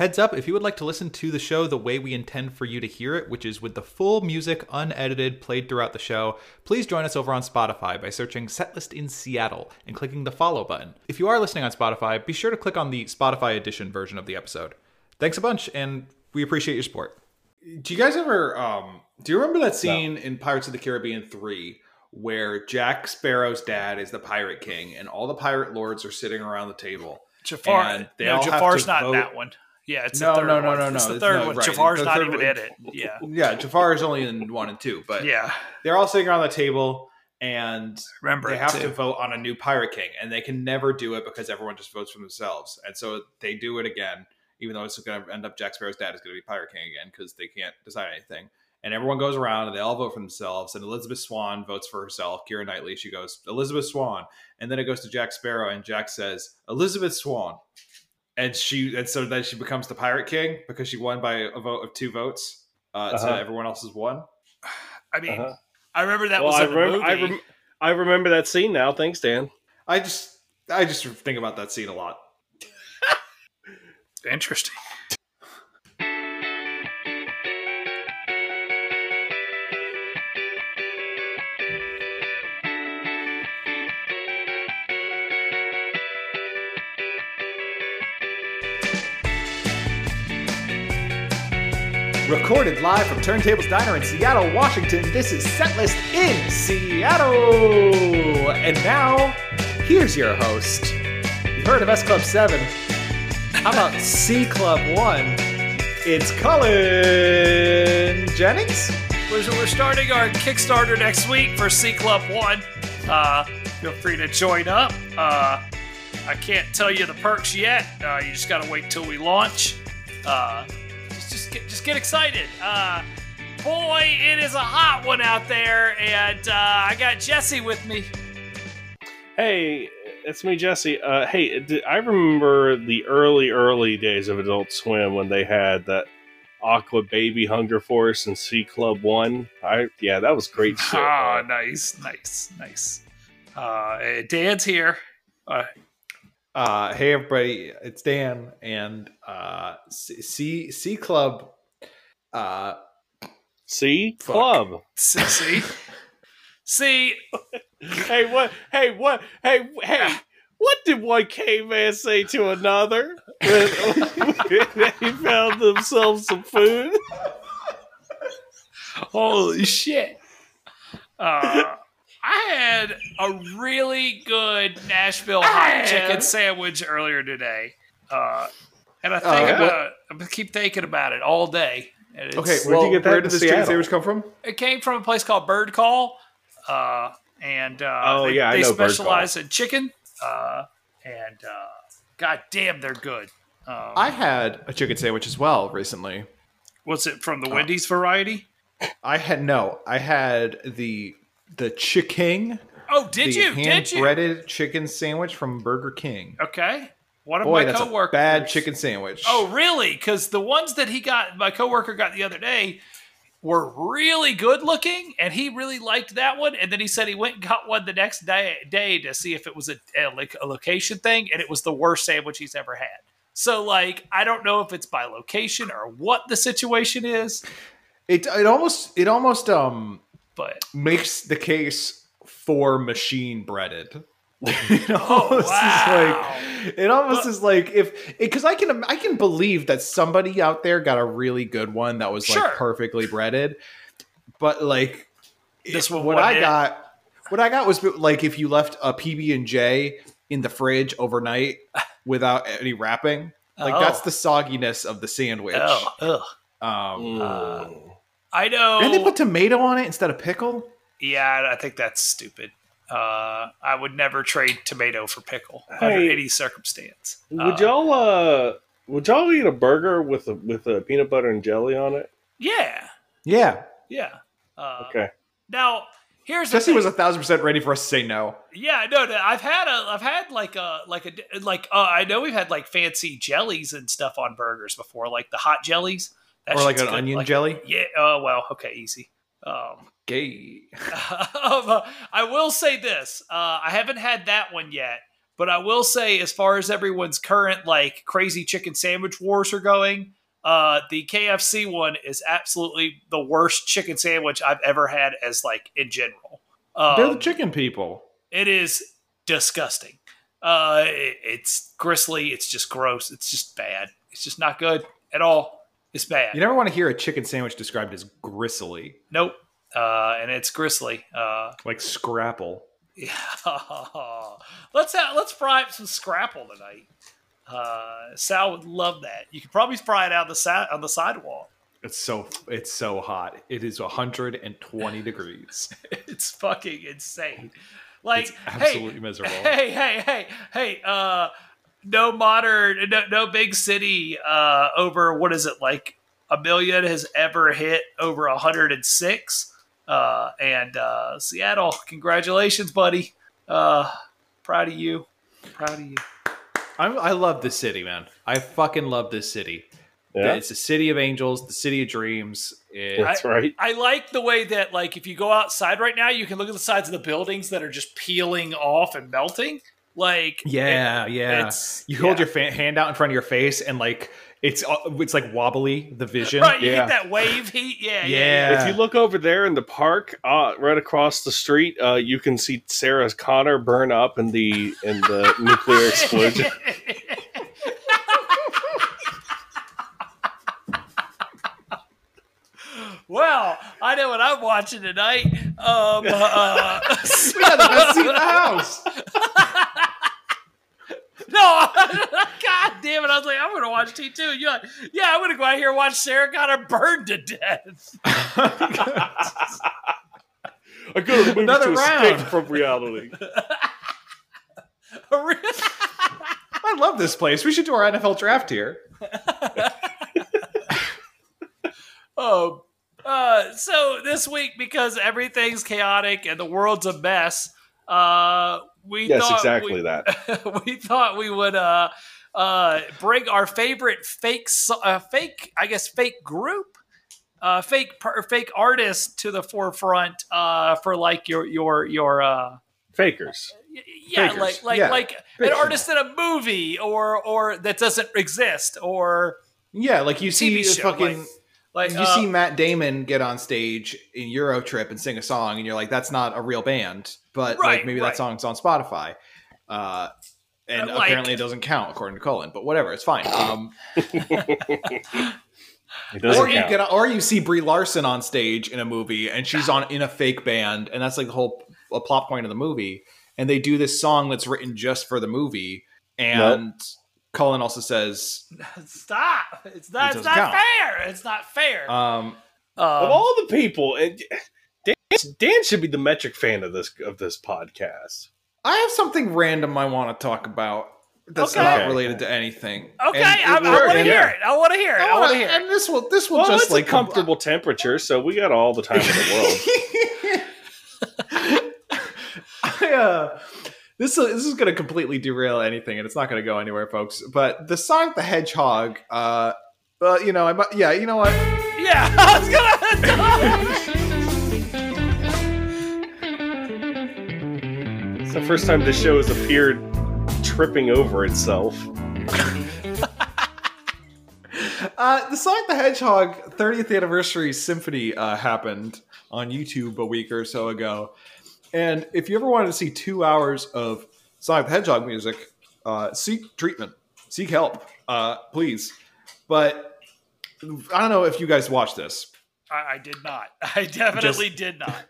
Heads up, if you would like to listen to the show the way we intend for you to hear it, which is with the full music unedited played throughout the show, please join us over on Spotify by searching Setlist in Seattle and clicking the follow button. If you are listening on Spotify, be sure to click on the Spotify edition version of the episode. Thanks a bunch, and we appreciate your support. Do you guys ever um do you remember that scene in Pirates of the Caribbean 3 where Jack Sparrow's dad is the pirate king and all the pirate lords are sitting around the table? Jafar. And they No, all have Jafar's to not vote- that one. Yeah, it's No, the third no, no, one. no, It's no, the third no, one. right. Jafar's not even one- in it. Yeah. Yeah, Jafar is only in 1 and 2, but Yeah. they're all sitting around the table and Remember they have too. to vote on a new pirate king and they can never do it because everyone just votes for themselves and so they do it again even though it's going to end up jack sparrow's dad is going to be pirate king again because they can't decide anything and everyone goes around and they all vote for themselves and elizabeth swann votes for herself keira knightley she goes elizabeth swann and then it goes to jack sparrow and jack says elizabeth swann and she and so then she becomes the pirate king because she won by a vote of two votes uh, Uh-huh. to everyone else's one I mean, Uh-huh. I remember that well, was I in the remember. I, movie. rem- I remember that scene now. Thanks, Dan. i just i just think about that scene a lot Interesting. Recorded live from Turntables Diner in Seattle, Washington, this is Setlist in Seattle! And now, here's your host. You've heard of S Club 7. How about C Club 1? It's Cullen Jennings? We're, starting our Kickstarter next week for C Club One. Uh, feel free to join up. Uh, I can't tell you the perks yet. Uh, you just gotta wait till we launch. Uh, just, get, just get excited. Uh, boy, it is a hot one out there, and uh, I got Jesse with me. Hey, it's me, Jesse. Uh, hey, I remember the early, early days of Adult Swim when they had that Aqua Baby Hunger Force and C Club One. I yeah, that was great shit. Ah, nice, nice, nice. Uh, Dan's here. Uh, Uh, hey everybody, it's Dan, and uh, C C, C Club. Uh, Fuck. club. see, see, hey, what? Hey, what? Hey, hey. What did one caveman say to another when they found themselves some food? Holy shit. Uh, I had a really good Nashville hot chicken sandwich earlier today. Uh, and I think Uh, I'm, gonna, I'm gonna keep thinking about it all day. And it's, okay, Where'd well, you get that where did this chicken Seattle? sandwich come from? It came from a place called Bird Call. Uh, and uh, Oh, they, yeah, I they know Bird Call. specialize in chicken. Uh, and uh, god damn, they're good. Um, I had a chicken sandwich as well recently. what's it from the Uh, Wendy's variety? I had no, I had the the chicken, Oh, did you? Did you? breaded chicken sandwich from Burger King. Okay. One of Boy, my that's a bad chicken sandwich. Oh, really? Because the ones that he got, my coworker got the other day, were really good looking, and he really liked that one. And then he said he went and got one the next day, day to see if it was a, a, like a location thing, and it was the worst sandwich he's ever had. So, like, I don't know if it's by location or what the situation is, it it almost it almost um but makes the case for machine breaded. it oh almost wow, is like it almost is like if because I can I can believe that somebody out there got a really good one that was Sure. like perfectly breaded, but like This one what I got what I got was like if you left a PB and J in the fridge overnight without any wrapping, like Oh. that's the sogginess of the sandwich. oh. Um, Uh, I know. and they put tomato on it instead of pickle. Yeah, I think that's stupid. Uh, I would never trade tomato for pickle under any circumstance. would Uh, y'all uh would y'all eat a burger with a with a peanut butter and jelly on it? Yeah, Yeah, yeah. Uh, Okay. Now here's the Jesse thing. was a thousand percent ready for us to say no. yeah, no, no. I've had a, I've had like a, like a, like. Uh, I know we've had like fancy jellies and stuff on burgers before, like the hot jellies, That or like an good. onion Like- jelly. Yeah. Oh well. Okay. Easy. Um, Gay. um, uh, I will say this: uh, I haven't had that one yet, But I will say, as far as everyone's current like crazy chicken sandwich wars are going, uh, the KFC one is absolutely the worst chicken sandwich I've ever had. As like in general, um, They're the chicken people. it is disgusting. Uh, it- it's gristly. It's just gross. It's just bad. It's just not good at all. It's bad. You never want to hear a chicken sandwich described as gristly, Nope. Uh, and it's gristly. Uh, like scrapple. yeah. let's have, let's fry up some scrapple tonight. Uh, Sal would love that. You could probably fry it out the side on the sidewalk. It's so it's so hot. It is 120 degrees. It's fucking insane. Like, It's absolutely hey, miserable. Hey, hey, hey, hey. Uh, no modern, no, no big city uh, over what is it like a million has ever hit over 106. Uh, and uh, Seattle, congratulations, buddy. Uh, proud of you. Proud of you. I'm, I love this city, man. I fucking love this city. Yeah, It's the city of angels, the city of dreams. It- that's right. I like the way that, like, if you go outside right now, you can look at the sides of the buildings that are just peeling off and melting. Like, yeah, yeah. it's- You hold yeah. your fa- hand out in front of your face, and like it's uh, it's like wobbly. The vision. right, you Yeah. get that wave heat. Yeah, yeah. Yeah. yeah. If you look over there in the park, uh, right across the street, uh, you can see Sarah Connor burn up in the in the nuclear explosion. well, I know what I'm watching tonight. Um, uh, we got the best seat in the house. no, God damn it! I was like, I'm going to watch T two. You're like, yeah, I'm going to go out here and watch Sarah Connor burn to death. I go to the movies Another to escape round. from reality. I love this place. We should do our NFL draft here. Oh, uh, so this week because everything's chaotic and the world's a mess, uh, we Yes, thought exactly we, that. we thought we would uh, uh, bring our favorite fake, uh, fake, I guess, fake group, uh, fake, per- fake artist to the forefront uh, for like your your your. Uh, Fakers. yeah, Fakers. like like Yeah. like an artist in a movie or or that doesn't exist or Yeah, like you see TV show, fucking. like- like you uh, see Matt Damon get on stage in EuroTrip and sing a song, and you're like, "That's not a real band," but Right, like maybe right. that song's on Spotify, uh, and Uh, like- apparently it doesn't count according to Cullen. But whatever, it's fine. Um, It doesn't or you count. get, or you see Brie Larson on stage in a movie, and she's on in a fake band, and that's like the whole a plot point of the movie. And they do this song that's written just for the movie, and Cullen also says, Stop! It's not. It It's doesn't count. fair. It's not fair. um, Um, of all the people, and Dan, Dan should be the metric fan of this of this podcast. I have something random I want to talk about that's Okay. not related to anything. okay, it I, I want to and- heir it. I want to hear it. I, I want to hear it. And this will this will Well, just it's like a comfortable temperature, so we got all the time in the world. I, uh, this is, this is going to completely derail anything, and it's not going to go anywhere, folks. But the Sonic the Hedgehog, uh, uh, you know, I, mu- yeah, you know what? Yeah, I was gonna. It's the first time this show has appeared tripping over itself. Uh, the Sonic the Hedgehog 30th anniversary symphony uh, happened on YouTube a week or so ago. And if you ever wanted to see two hours of Sonic the Hedgehog music, uh, seek treatment, seek help, uh, please. But I don't know if you guys watched this. I, I did not. I definitely did not.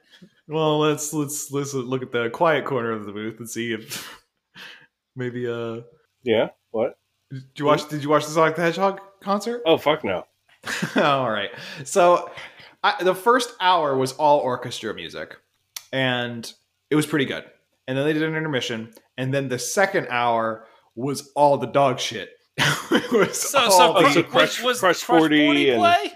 Well, let's let's let's look at the quiet corner of the booth and see if maybe uh Yeah. What? did you watch did you watch the Sonic the Hedgehog concert? Oh fuck no. all right. So I, the first hour was all orchestra music, and it was pretty good. And then they did an intermission, and then the second hour was all the dog shit. it was So, all so, the- so Crush- was Crush Crush 40 40 and- play?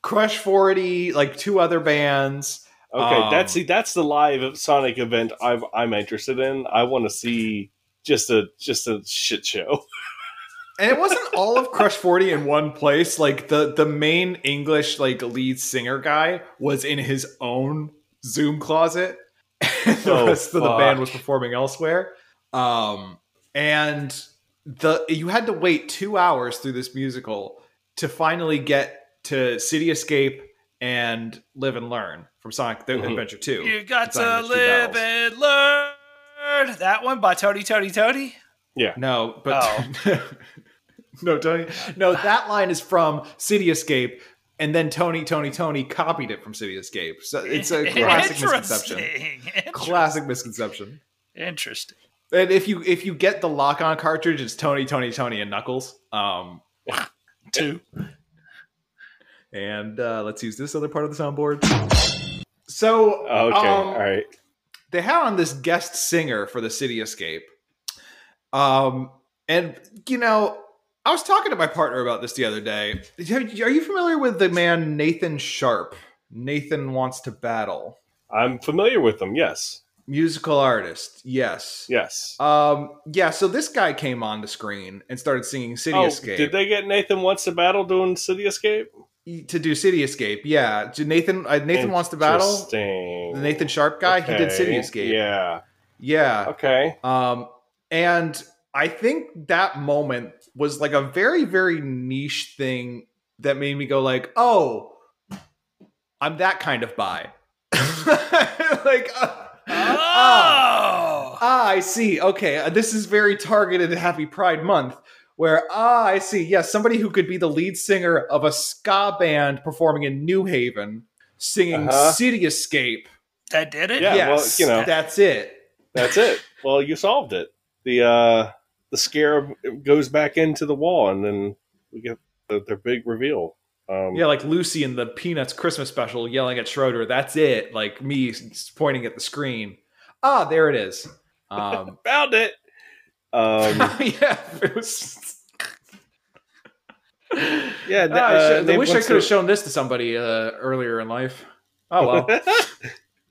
Crush Forty, like two other bands. Okay, Um, that's see, that's the live Sonic event I'm I'm interested in. I want to see just a just a shit show. and it wasn't all of Crush 40 in one place. Like the the main English like lead singer guy was in his own Zoom closet. And the Oh, rest of the band was performing elsewhere. Um and the you had to wait two hours through this musical to finally get to City Escape and Live and Learn from Sonic the Mhm. Adventure Two. You got It's to live Bells. and learn. That one by Tony Tony Tony. Yeah. No, but Oh. no, Tony. No, that line is from City Escape, and then Tony, Tony, Tony copied it from City Escape. So it's a classic misconception. Interesting. Classic misconception. Interesting. And if you if you get the lock on cartridge, it's Tony, Tony, Tony, and Knuckles. Um, Two. and uh, let's use this other part of the soundboard. So okay, um, all right. they had on this guest singer for the City Escape. Um, and you know, I was talking to my partner about this the other day. Are you familiar with the man Nathan Sharp? Nathan wants to battle. I'm familiar with them. Yes, Musical artist, yes. yes. Um, yeah, so this guy came on the screen and started singing City oh, Escape. did they get Nathan wants to battle doing City Escape? to do City Escape? Yeah. Nathan uh, Nathan wants to battle. The Nathan Sharp guy, he did City Escape. Yeah. Yeah. Okay. Um, and I think that moment was like a very, very niche thing that made me go like, "Oh, I'm that kind of bi." like, uh, ah, Oh. ah, I see. Okay, uh, this is very targeted. Happy Pride Month. Where ah, I see. Yes, somebody who could be the lead singer of a ska band performing in New Haven, singing Uh-huh. "City Escape." that did it. Yeah, well, yes, you know. that's it. That's it. Well, you solved it. The uh the scarab goes back into the wall, and then we get the, their big reveal. Um, Yeah, like Lucy in the Peanuts Christmas special yelling at Schroeder. That's it. Like me pointing at the screen. Ah, there it is. Um, found it. Um, yeah, it was. yeah, Ah, I, uh, I wish I could have to- shown this to somebody uh, earlier in life. Oh well.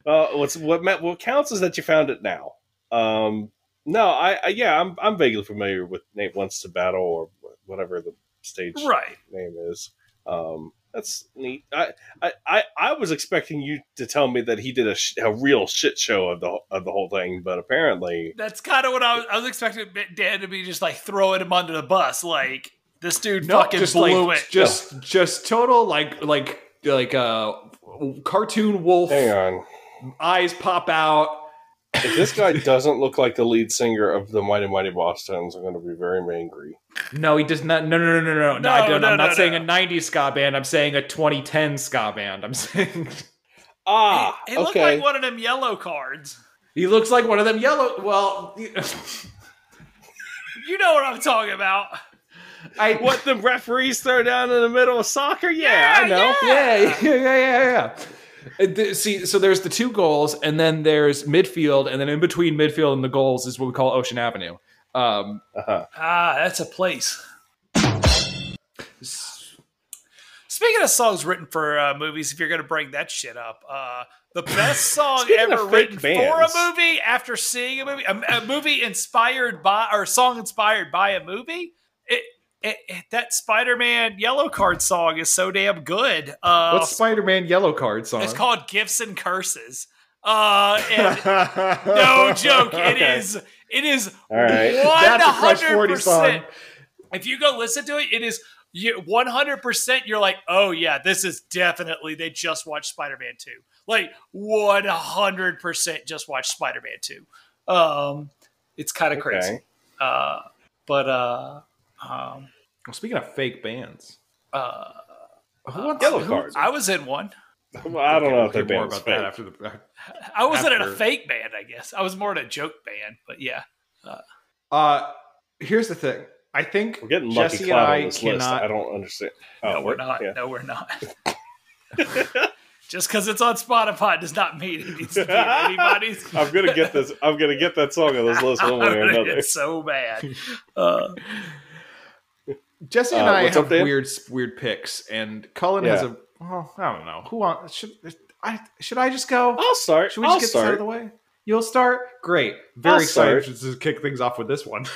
uh, what's what what counts is that you found it now. Um, no, I, I yeah, I'm I'm vaguely familiar with Nate wants to battle or whatever the stage Right. name is. Um, that's neat. I, I, I, I was expecting you to tell me that he did a, sh- a real shit show of the of the whole thing, but apparently, That's kind of what I was. I was expecting Dan to be just like throwing him under the bus. Like this dude no, fucking just blew like it. just just total like like like uh cartoon wolf hang on. eyes pop out. If this guy doesn't look like the lead singer of the Mighty Mighty Bosstones, I'm going to be very angry. No, he does not. No, no, no, no, no. no, No, I don't, no, I'm not no, saying no. a '90s ska band. I'm saying a 2010 ska band. I'm saying Ah, he, he looked like one of them yellow cards. he looks like one of them yellow. Well, You know what I'm talking about. I what the referees throw down in the middle of soccer? Yeah, I Yeah, know. Yeah, yeah, yeah, yeah, yeah. Th- See, so there's the two goals, and then there's midfield, and then in between midfield and the goals is what we call Ocean Avenue. Um, Uh-huh. Ah, that's a place. Speaking of songs written for uh, movies, if you're going to bring that shit up, uh, the best song ever written bands. for a movie after seeing a movie, a, a movie inspired by or song inspired by a movie, it, it, it- that Spider-Man Yellowcard song is so damn good. Uh, what's Spider-Man Yellowcard song? it's called Gifts and Curses. Uh, and no joke, it Okay. is. It is All right. That's a Crush 40 song. 100%. If you go listen to it, it is one hundred percent. you're like, "Oh yeah, this is definitely they just watched Spider-Man 2." Like 100% just watched Spider-Man 2. Um it's kind of crazy. Okay. Uh but uh um Well, speaking of fake bands, uh who wants- Yellow who- Cards. I was in one. Well, I don't know if We'll that hear more band's about that after the. I wasn't in a fake band, I guess. I was more in a joke band, but yeah. Uh, here's the thing. I think We're getting lucky Jesse and I on this list. cannot. I don't understand. Oh, no, we're not. Yeah. No, we're not. Just because it's on Spotify does not mean it needs to be anybody's. I'm gonna get this. I'm gonna get that song on this list one way or another. get so bad. Uh, Jesse and Uh, I have up, weird, weird picks, and Cullen has Yeah. a. Well, I don't know who want. Should I? Should I just go? I'll start. Should we I'll just get this out of the way? You'll start. Great. Very I'll excited start. to kick things off with this one.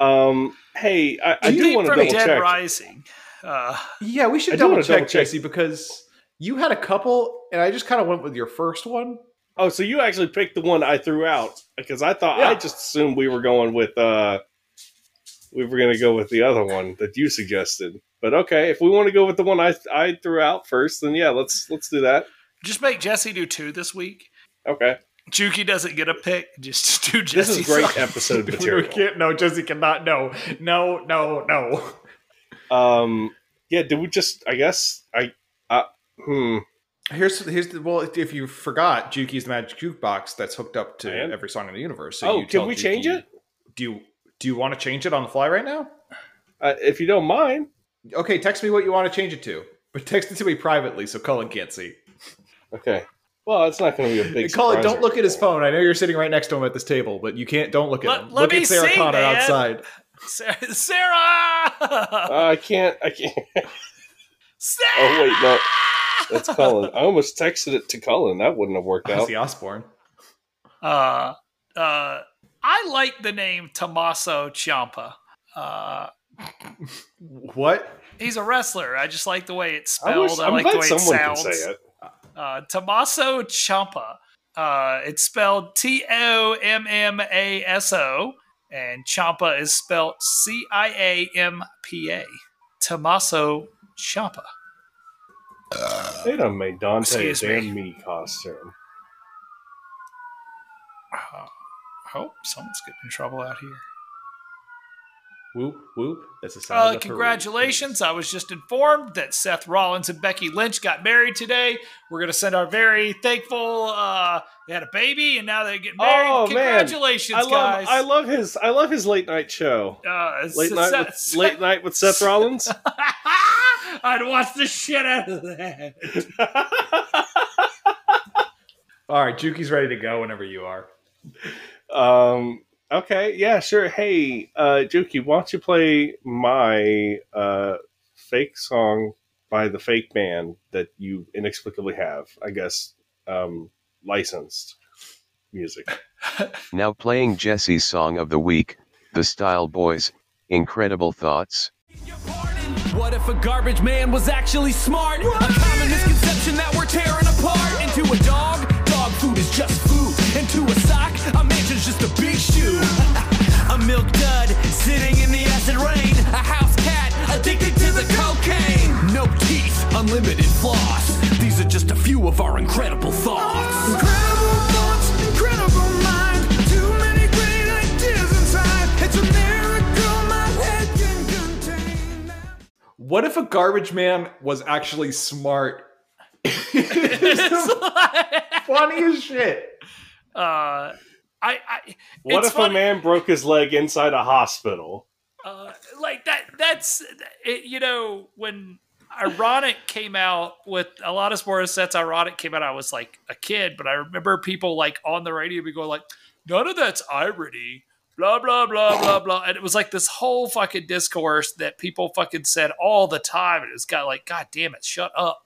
Um, hey, I, I do want to from double Dead check. Rising. Uh, yeah, we should I double check, double check. Jesse, because you had a couple, and I just kind of went with your first one. Oh, so you actually picked the one I threw out because I thought I just assumed we were going with uh we were going to go with the other one that you suggested. But okay, if we want to go with the one I I threw out first, then yeah, let's let's do that. Just make Jesse do two this week. Okay, Juki doesn't get a pick. Just do Jesse. this Jesse. is great episode we material. can't. No, Jesse cannot. No, no, no, no. Um, yeah, did we just? I guess I. Uh, hmm. Here's here's the well. If you forgot, Juki's the magic jukebox that's hooked up to every song in the universe. So Oh, you can tell we change it? Do you do you want to change it on the fly right now? Uh, if you don't mind. Okay, text me what you want to change it to, but text it to me privately so Cullen can't see. Okay. Well, it's not going to be a big. And Cullen, don't look at his phone. I know you're sitting right next to him at this table, but you can't. Don't look at Let- him. let look me at Sarah see, Connor man. outside. Sarah. Sarah! Uh, I can't. I can't. Sarah! Oh wait, no, that's Cullen. I almost texted it to Cullen. That wouldn't have worked out. Ozzy Osbourne. Uh, uh, I like the name Tommaso Ciampa. Uh, What? he's a wrestler. I just like the way it's I spelled. wish, I, like the way it sounds. it. Uh, Tommaso Ciampa. Uh, it's spelled T O M M A S O, and Ciampa is spelled C I A M P A. Tommaso Ciampa. They done made Dante a Excuse me. damn me costume. Uh, oh, someone's getting in trouble out here. Whoop whoop. That's a sound. Uh, of the parade. congratulations. I was just informed that Seth Rollins and Becky Lynch got married today. We're going to send our very thankful, uh, they had a baby and now they're getting married. Oh, man. congratulations, I love. guys. I love his. I love his late night show. uh, Late Seth- night. With, Seth- late night with Seth Rollins. I'd watch the shit out of that. All right, Juki's ready to go whenever you are. Um. Okay. Yeah. Sure. Hey, uh, Juki, why don't you play my uh, fake song by the fake band that you inexplicably have? I guess um, licensed music. Now playing Jesse's song of the week, The Style Boys, Incredible Thoughts. What if a garbage man was actually smart? A common misconception that we're tearing apart. Into a dog, dog food is just food. Into a sock, a mansion's just a big shoe. a milk dud sitting in the acid rain. A house cat addicted to the cocaine. No teeth, unlimited floss. These are just a few of our incredible thoughts. Incredible thoughts, incredible mind. Too many great ideas inside. It's a miracle my head can contain. What if a garbage man was actually smart? Funny as shit. uh, I, I, What if funny- a man broke his leg inside a hospital? uh, like that that's it, you know when ironic came out with a lot of sports sets ironic came out i was like a kid but i remember people like on the radio be going like none of that's irony blah blah blah blah blah. And it was like this whole fucking discourse that people fucking said all the time and it's got like god damn it shut up.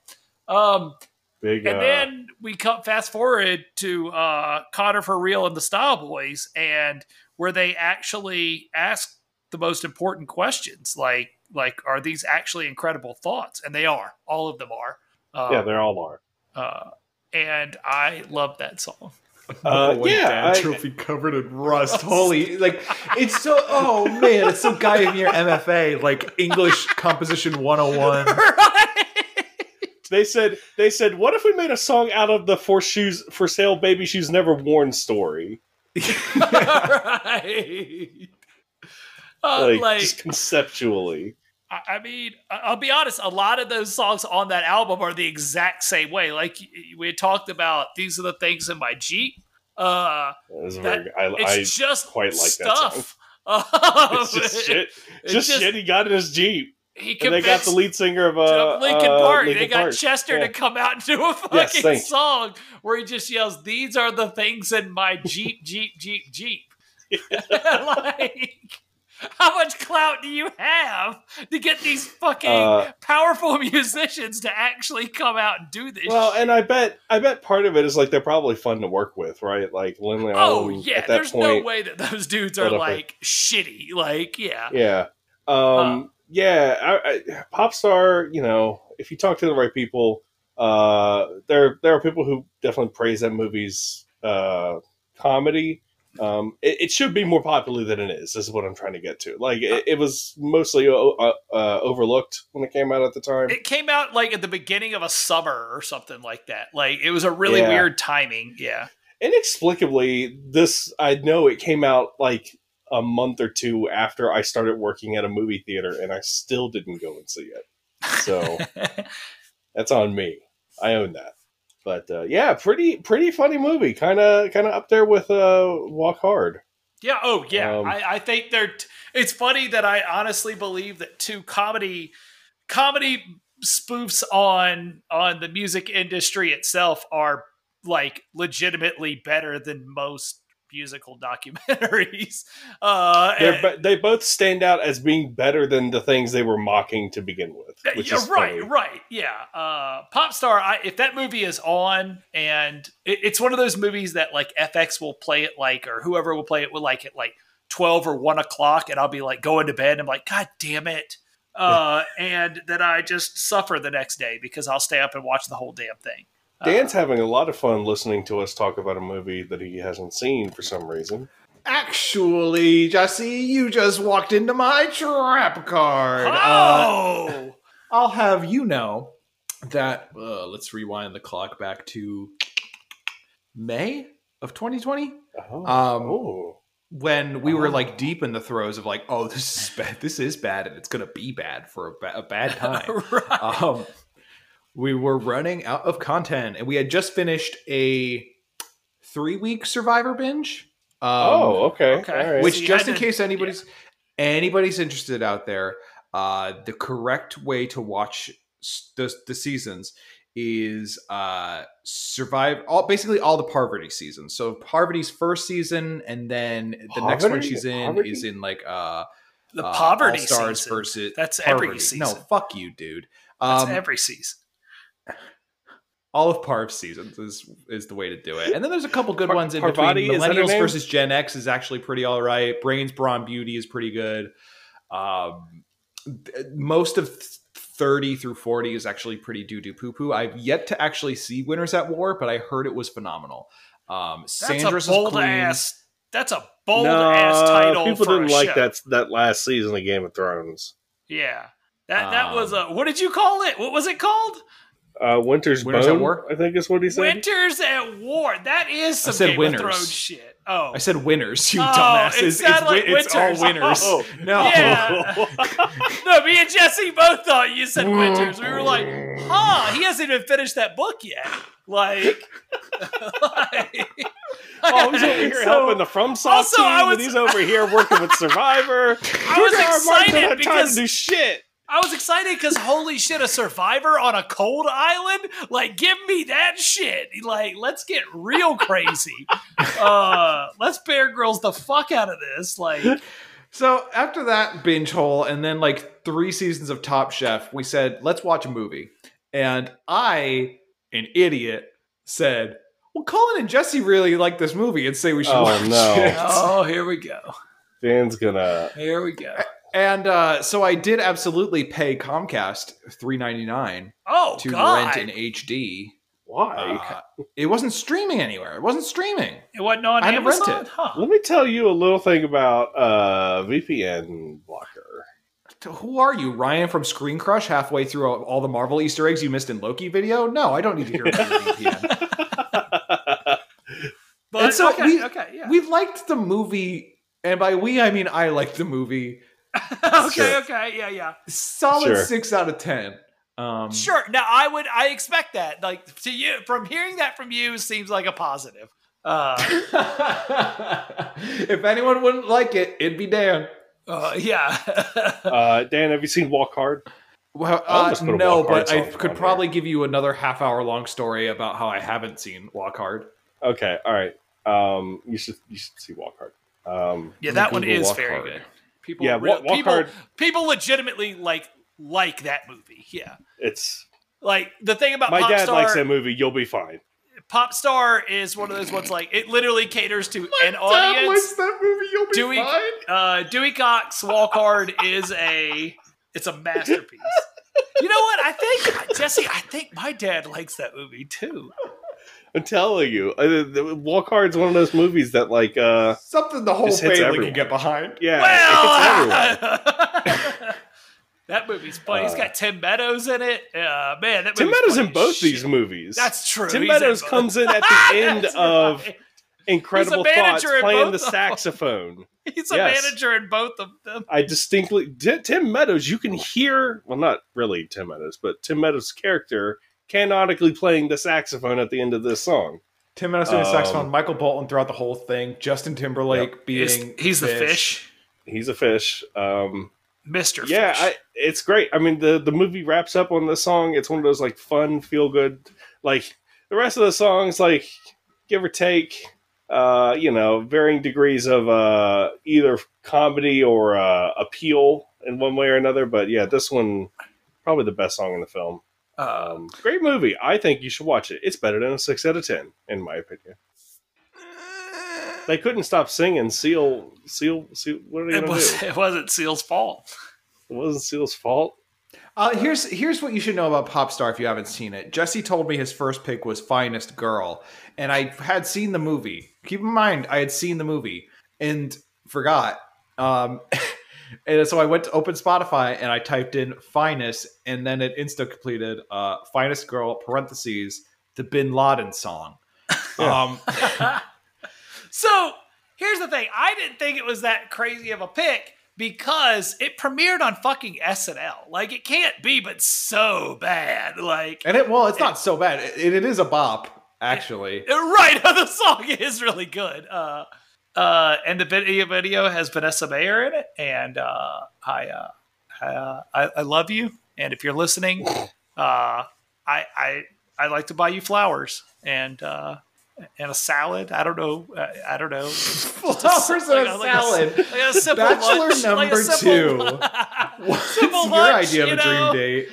Um Big. and uh, then we come fast forward to uh, Conner4Real and the Style Boys, and where they actually ask the most important questions, like like are these actually incredible thoughts? And they are. All of them are. Uh, yeah, they all are. uh, and I love that song. Uh, One yeah, dad I- trophy covered in rust. Holy, like it's so. Oh man, it's so Guy Amir MFA, like English composition 101. right. They said they said, what if we made a song out of the for shoes for sale baby shoes never worn story? right. Uh, Like, like just conceptually. I I mean, I- I'll be honest. A lot of those songs on that album are the exact same way. Like we had talked about, these are the things in my Jeep. Uh, That- very, I, it's just quite like that song. stuff. Um, it's just shit. it's Just, just- shit he got in his Jeep. He they got convinced the lead singer of uh, Linkin uh, Park. Linkin they got Park. Chester Yeah. to come out and do a fucking Yes, song where he just yells, "These are the things in my Jeep, Jeep, Jeep, Jeep." like, how much clout do you have to get these fucking Uh, powerful musicians to actually come out and do this? Well, shit? and I bet I bet part of it is like they're probably fun to work with, right? Like Lindley oh yeah, there's point. no way that those dudes are like shitty. Like yeah, Yeah. Um, yeah. I, I, pop star, you know, if you talk to the right people, Uh, there there are people who definitely praise that movie's uh, comedy. Um, it, it should be more popular than it is. This Is what I'm trying to get to. Like it, it was mostly uh, uh, overlooked when it came out at the time. It came out like at the beginning of a summer or something like that. Like it was a really Yeah. weird timing. Yeah. inexplicably this i know it came out like a month or two after i started working at a movie theater and i still didn't go and see it so that's on me i own that but uh, yeah pretty pretty funny movie kind of kind of up there with uh walk hard Yeah. Oh, yeah. Um, I, I think they're. T- it's funny that I honestly believe that two comedy, comedy spoofs on on the music industry itself are like legitimately better than most musical documentaries. Uh, and- they both stand out as being better than the things they were mocking to begin with which yeah, is right, funny. right, yeah. Uh, Popstar. I, if that movie is on, and it, it's one of those movies that like FX will play it like, or whoever will play it will like at like twelve or one o'clock, and I'll be like going to bed. And I'm like, God damn it! Uh, and then I just suffer the next day because I'll stay up and watch the whole damn thing. Dan's having a lot of fun listening to us talk about a movie that he hasn't seen for some reason Actually, Jesse, you just walked into my trap card. Uh, Oh, I'll have you know that. Uh, let's rewind the clock back to May of 2020 oh, Um, oh. when we Oh. were like deep in the throes of like, oh, this is bad. This is bad, and it's gonna be bad for a, ba- a bad time. right. um, we were running out of content, and we had just finished a three-week Survivor binge. Um, oh okay okay. all right. which See, just in did- case anybody's anybody's interested out there uh the correct way to watch the, the seasons is uh survive all basically all the parvati seasons so parvati's first season and then the next one she's in Parvati? is in like uh the uh, Parvati All-Stars season. versus That's every Parvati. season. no fuck you dude That's um every season. All of Parv seasons is is the way to do it. And then there's a couple good Par- ones in Parvati, between. is that her Millennials versus Gen X is actually pretty all right. Brains, Brawn, Beauty is pretty good. Um, th- most of th- 30 through 40 is actually pretty doo doo poo poo. I've yet to actually see Winners at War, but I heard it was phenomenal. Um, That's Sandra's a bold Queens. ass. That's a bold No, ass title. people for didn't a like show. that that last season of game of thrones Yeah. That that was Um, a what did you call it? What was it called? Uh winter's, Winter's at War? i think is what he said Winters at War. That is some said Game winners. of Thrones shit. Oh. I said winners, you Oh, dumbasses. it It's, sounded like wi- it's all winners. Oh. No. Yeah. no, me and Jesse both thought you said Winters. We were like, huh, he hasn't even finished that book yet. Like, like oh he's over here So- helping the from soft Also, team I and was- he's over here working with survivor I was George R. R. Martin excited don't time because to do shit I was excited because holy shit, a survivor on a cold island? Like, give me that shit. Like, let's get real crazy. uh let's Bear Grylls the fuck out of this. Like, So after that binge hole and then like three seasons of Top Chef, we said, let's watch a movie. And I, an idiot, said, Well, Cullen and Jesse really like this movie and say we should Oh, watch no. it. oh, here we go. dan's gonna Here we go. And uh, so I did absolutely pay Comcast three ninety nine Oh, to God. rent in HD. why Uh, it wasn't streaming anywhere. It wasn't streaming. it wasn't on I had to rent it. Huh. let me tell you a little thing about uh vpn blocker Who are you, Ryan from ScreenCrush? Halfway through all- all the Marvel Easter eggs you missed in Loki video? No, I don't need to hear about VPN. But, And so okay, we- okay, yeah. We liked the movie, and by we I mean I liked the movie. okay, Sure. okay, yeah, yeah. Solid Sure. six out of ten. Um, Sure. Now I would I expect that. Like to you from hearing that from you seems like a positive. Uh, if anyone wouldn't like it, it'd be Dan. uh yeah. uh dan have you seen walk hard Well, uh, just put a no, Walk but I could on probably give you another half hour long story about how I haven't seen Walk Hard. okay all right um you should you should see walk hard um yeah, that one is Walk very Hard. good. People Yeah, re- Walk- Walk people Hard- people legitimately like like that movie. Yeah. it's Like the thing about my Pop dad Star, likes that movie you'll be fine Popstar is one of those ones like it literally caters to an audience. Likes that movie. You'll be Dewey, fine. uh, Dewey Cox Walk Hard is a it's a masterpiece. You know what? I think Jesse. I think my dad likes that movie too. I'm telling you, uh, the- the Walk Hard's one of those movies that like, uh, Something the whole family everyone. can get behind. yeah, it's everywhere. Well, that movie's playing. He's got Tim Meadows in it. Uh, man, that Tim movie's Meadows in both as these movies. That's true. Tim He's Meadows both. comes in at the end of right. Incredible He's a Thoughts in playing both the saxophone. He's a Yes. manager in both of them. I distinctly Tim Meadows. You can hear, well, not really Tim Meadows, but Tim Meadows' character canonically playing the saxophone at the end of this song. Tim Meadows doing Um, saxophone, Michael Bolton throughout the whole thing, Justin Timberlake He's, being he's the fish, He's a fish. Um, Mister. yeah, Fish. I, it's great. I mean, the the movie wraps up on this song. It's one of those like fun, feel good. Like the rest of the songs, like give or take, uh, you know, varying degrees of uh, either comedy or uh, appeal in one way or another. But yeah, this one probably the best song in the film. Um, great movie. I think you should watch it. It's better than a six out of ten, in my opinion. They couldn't stop singing. Seal, Seal, Seal. What are they it gonna was. do? It wasn't Seal's fault. It wasn't Seal's fault. Uh, here's here's what you should know about Popstar if you haven't seen it. Jesse told me his first pick was Finest Girl, and I had seen the movie. Keep in mind, I had seen the movie and forgot. Um, and so I went to open Spotify and I typed in Finest, and then it insta completed uh, Finest Girl parentheses the Bin Laden song. Um, So here's the thing. I didn't think it was that crazy of a pick because it premiered on fucking SNL. Like it can't be but so bad. Like and it well, it's not so bad. It, it is a bop actually. right, the song is really good. Uh uh and the video video has Vanessa Bayer in it and uh I uh I, I love you and if you're listening uh I I I like to buy you flowers and uh and a salad. I don't know. uh, I don't know. Flowers and a like salad. like a Bachelor lunch, like a number simple- two. What's your lunch, idea of you a dream date?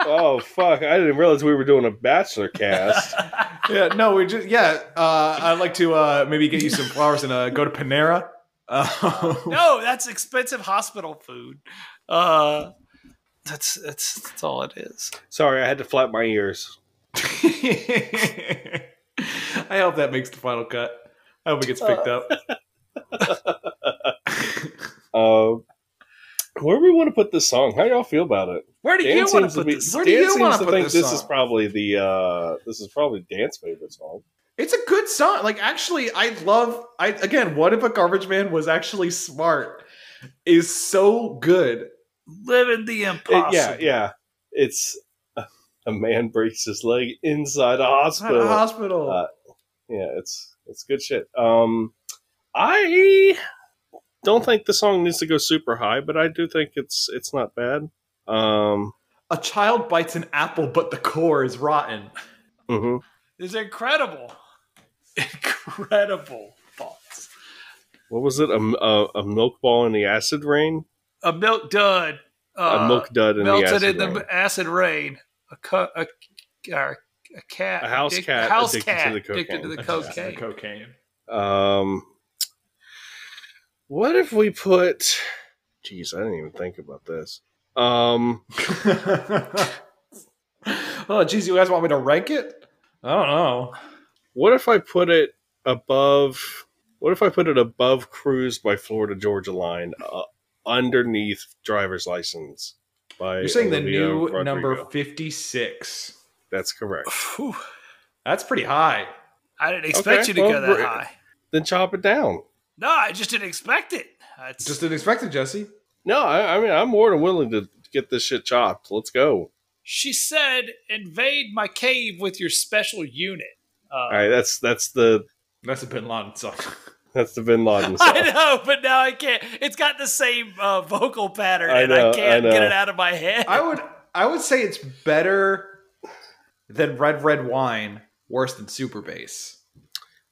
Oh fuck! I didn't realize we were doing a bachelor cast. yeah, no, we just yeah. Uh, I'd like to uh, maybe get you some flowers and uh, go to Panera. Uh, no, that's expensive hospital food. Uh, that's that's that's all it is. Sorry, I had to flap my ears. I hope that makes the final cut. I hope it gets picked up. Uh, where do we want to put this song? How y'all feel about it? Where do Dan you want to put be- this? Where do you wanna put think this this is probably the uh, this is probably Dan's favorite song. It's a good song. Like actually, I love. I again, what if a garbage man was actually smart? Is so good. Living the It- impossible. yeah, yeah. It's uh, a man breaks his leg inside a At hospital. a hospital. Uh, yeah, it's it's good shit. Um, I don't think the song needs to go super high, but I do think it's it's not bad. Um, a child bites an apple, but the core is rotten. mhm. It's incredible. Incredible thoughts. what was it? A, a, a milk ball in the acid rain. A milk dud. Uh, a milk dud in the acid in the rain. acid rain. A cu- a, or a cat. A house addic- cat house addicted to cat the addicted to the cocaine. cocaine. Cocaine. Um, what if we put? Jeez, I didn't even think about this. Um, oh, geez, you guys want me to rank it? I don't know. what if I put it above? What if I put it above "Cruise" by Florida Georgia Line, uh, underneath "Driver's License" by? You're saying the new Rodrigo? number 56. That's correct. Phew. That's pretty high. I didn't expect Okay, you to well, go that high. Then chop it down. No, I just didn't expect it. That's, Just didn't expect it, Jesse. No, I, I mean I'm more than willing to get this shit chopped. Let's go. she said, "Invade my cave with your special unit." Uh, All right, that's that's the That's a Bin Laden song. that's the Bin Laden song. I know, but now I can't. It's got the same uh, vocal pattern, I and know, I I can't know. get it out of my head. I would I would say it's better than Red Red Wine, worse than Super Bass.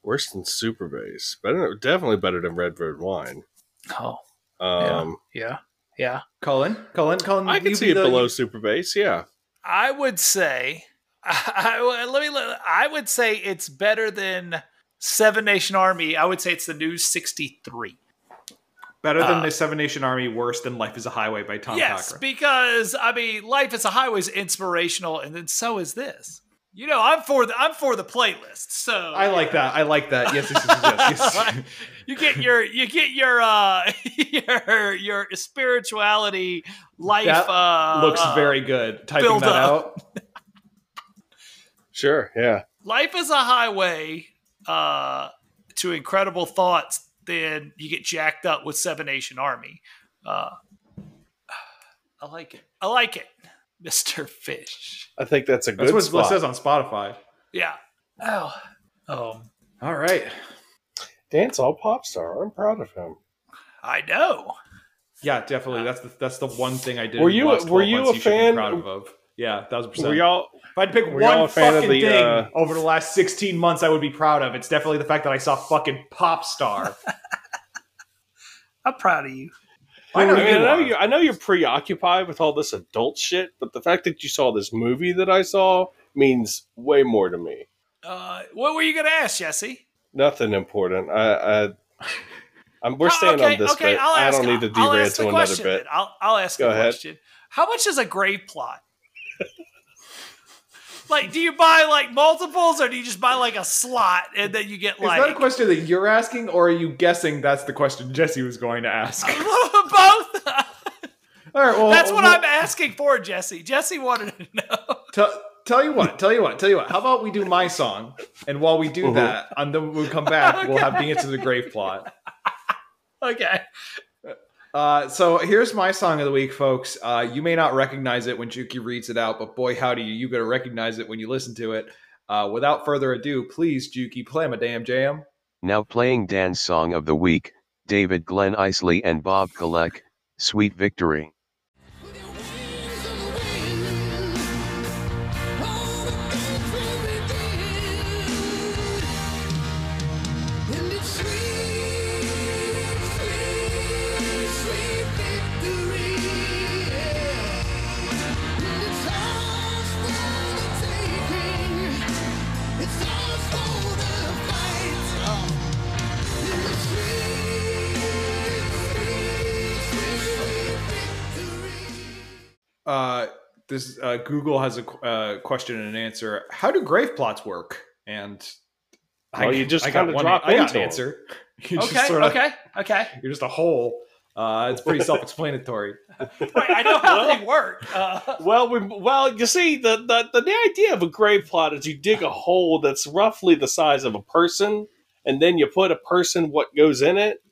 Worse than Super Bass. Better, definitely better than Red Red Wine. oh, Um, yeah, yeah. Cullen, Cullen, Cullen. I can see be it the- below Super Bass. Yeah. I would say, I, I- let me. let- I would say it's better than Seven Nation Army. I would say it's the new sixty three. Better than Uh, the Seven Nation Army, worse than Life is a Highway by Tom yes, Cochrane. because I mean, Life is a Highway is inspirational, and then so is this. You know, I'm for the I'm for the playlist. So I like that. I like that. Yes, yes, yes, yes, yes. you get your you get your uh your your spirituality life That uh Looks uh, very good. Typing that up. out. Sure, yeah. life is a highway uh to incredible thoughts then you get jacked up with seven nation army uh i like it i like it mr fish I think that's a good That's what spot. it says on Spotify. yeah oh um All right. Dance all pop star. I'm proud of him. i know Yeah, definitely. That's the that's the one thing I did. Were in the you- last were you a should be fan- Proud of, of. Yeah, thousand percent. Were y'all if I had to pick one a fan of fucking the, thing uh, over the last sixteen months, I would be proud of. It's definitely the fact that I saw fucking pop star. i'm proud of you I know I, mean, I know are. you. I know you're preoccupied with all this adult shit, but the fact that you saw this movie that I saw means way more to me. uh what were you gonna ask jesse Nothing important. I, I I'm, we're staying okay, on this okay, bit. I'll I don't need to derail to another bit. I'll, I'll ask Go a ahead. question how much is a grave plot like do you buy like multiples or do you just buy like a slot and then you get like? Is that a question that you're asking, or are you guessing that's the question Jesse was going to ask? both All right. Well, that's what well, i'm asking for jesse jesse wanted to know Tell, tell you what. Tell you what. Tell you what. How about we do my song, and while we do that, and then when we come back, we'll have the answer to the grave plot. okay Uh, so here's my song of the week, folks. Uh, you may not recognize it when Juki reads it out, but boy, howdy, you gonna recognize it when you listen to it. Uh, without further ado, please, Juki, play my damn jam. Now playing Dan's song of the week, David Glenn Eisley and Bob Kulick, Sweet Victory. This uh, Google has a uh, question and answer. How do grave plots work? And Well, you just I got kinda one- drop I got into an 'em. answer. You just okay sorta- okay okay You're just a hole. Uh, it's pretty self-explanatory. right, i know how they work uh, Well, we, well, you see, the, the the the idea of a grave plot is you dig a hole that's roughly the size of a person, and then you put a person what goes in it.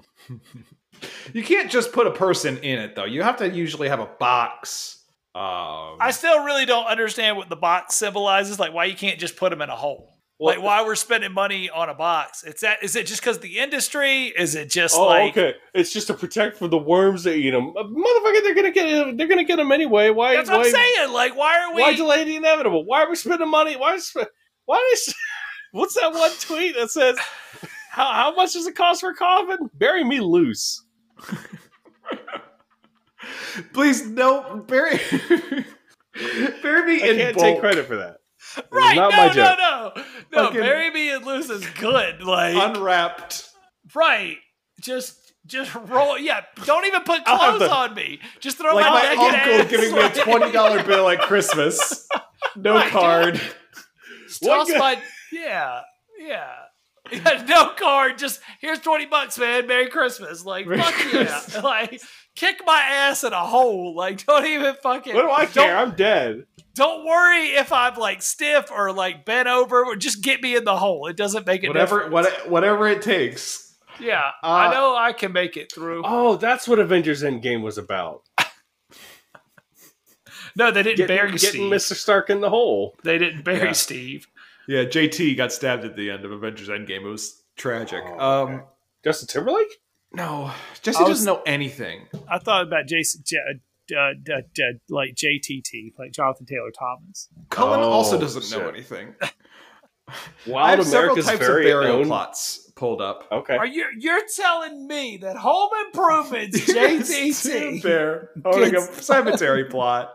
You can't just put a person in it, though. You have to usually have a box. Um, i still really don't understand what the box symbolizes like why you can't just put them in a hole Well- like why we're spending money on a box it's that is it just because the industry is it just Oh, like okay. It's just to protect from the worms that eat them. Motherfucker, they're gonna get they're gonna get them anyway. Why? that's what why, i'm saying like why are we why delay the inevitable? Why are we spending money? Why? Is, why is? What's that one tweet that says? How, how much does it cost for a coffin? Bury me loose. Please, no, bury, bury me I in can't bulk. take credit for that. It right not no my no joke. no no Fucking- bury me and loose is good like Unwrapped. right just just roll yeah don't even put clothes the- on me just throw Like my, my uncle ass, giving me a twenty dollar bill at Christmas. No Right, card. toss good- my yeah yeah yeah, no card. Just here's twenty bucks, man. Merry Christmas. Like Merry fuck Christmas. yeah. Like kick my ass in a hole. Like don't even fucking. What do I care? I'm dead. Don't worry if I'm like stiff or like bent over. Just get me in the hole. It doesn't make a Whatever, difference. what, whatever it takes. Yeah, Uh, I know I can make it through. Oh, that's what Avengers Endgame was about. no, they didn't Getting, bury getting Steve. Mr. Stark in the hole. They didn't bury Yeah. Steve. Yeah, JT got stabbed at the end of Avengers Endgame. It was tragic. Oh, um. Justin Timberlake? No, Jesse was- doesn't know anything. I thought about Jason, J- uh, d- d- like JTT, like Jonathan Taylor Thomas. Cullen Oh, also doesn't know anything. Wild I have several America's types of very burial own. plots pulled up. Okay. Are you you're telling me that Home Improvements JTT? Bear owning a Gets- cemetery plot.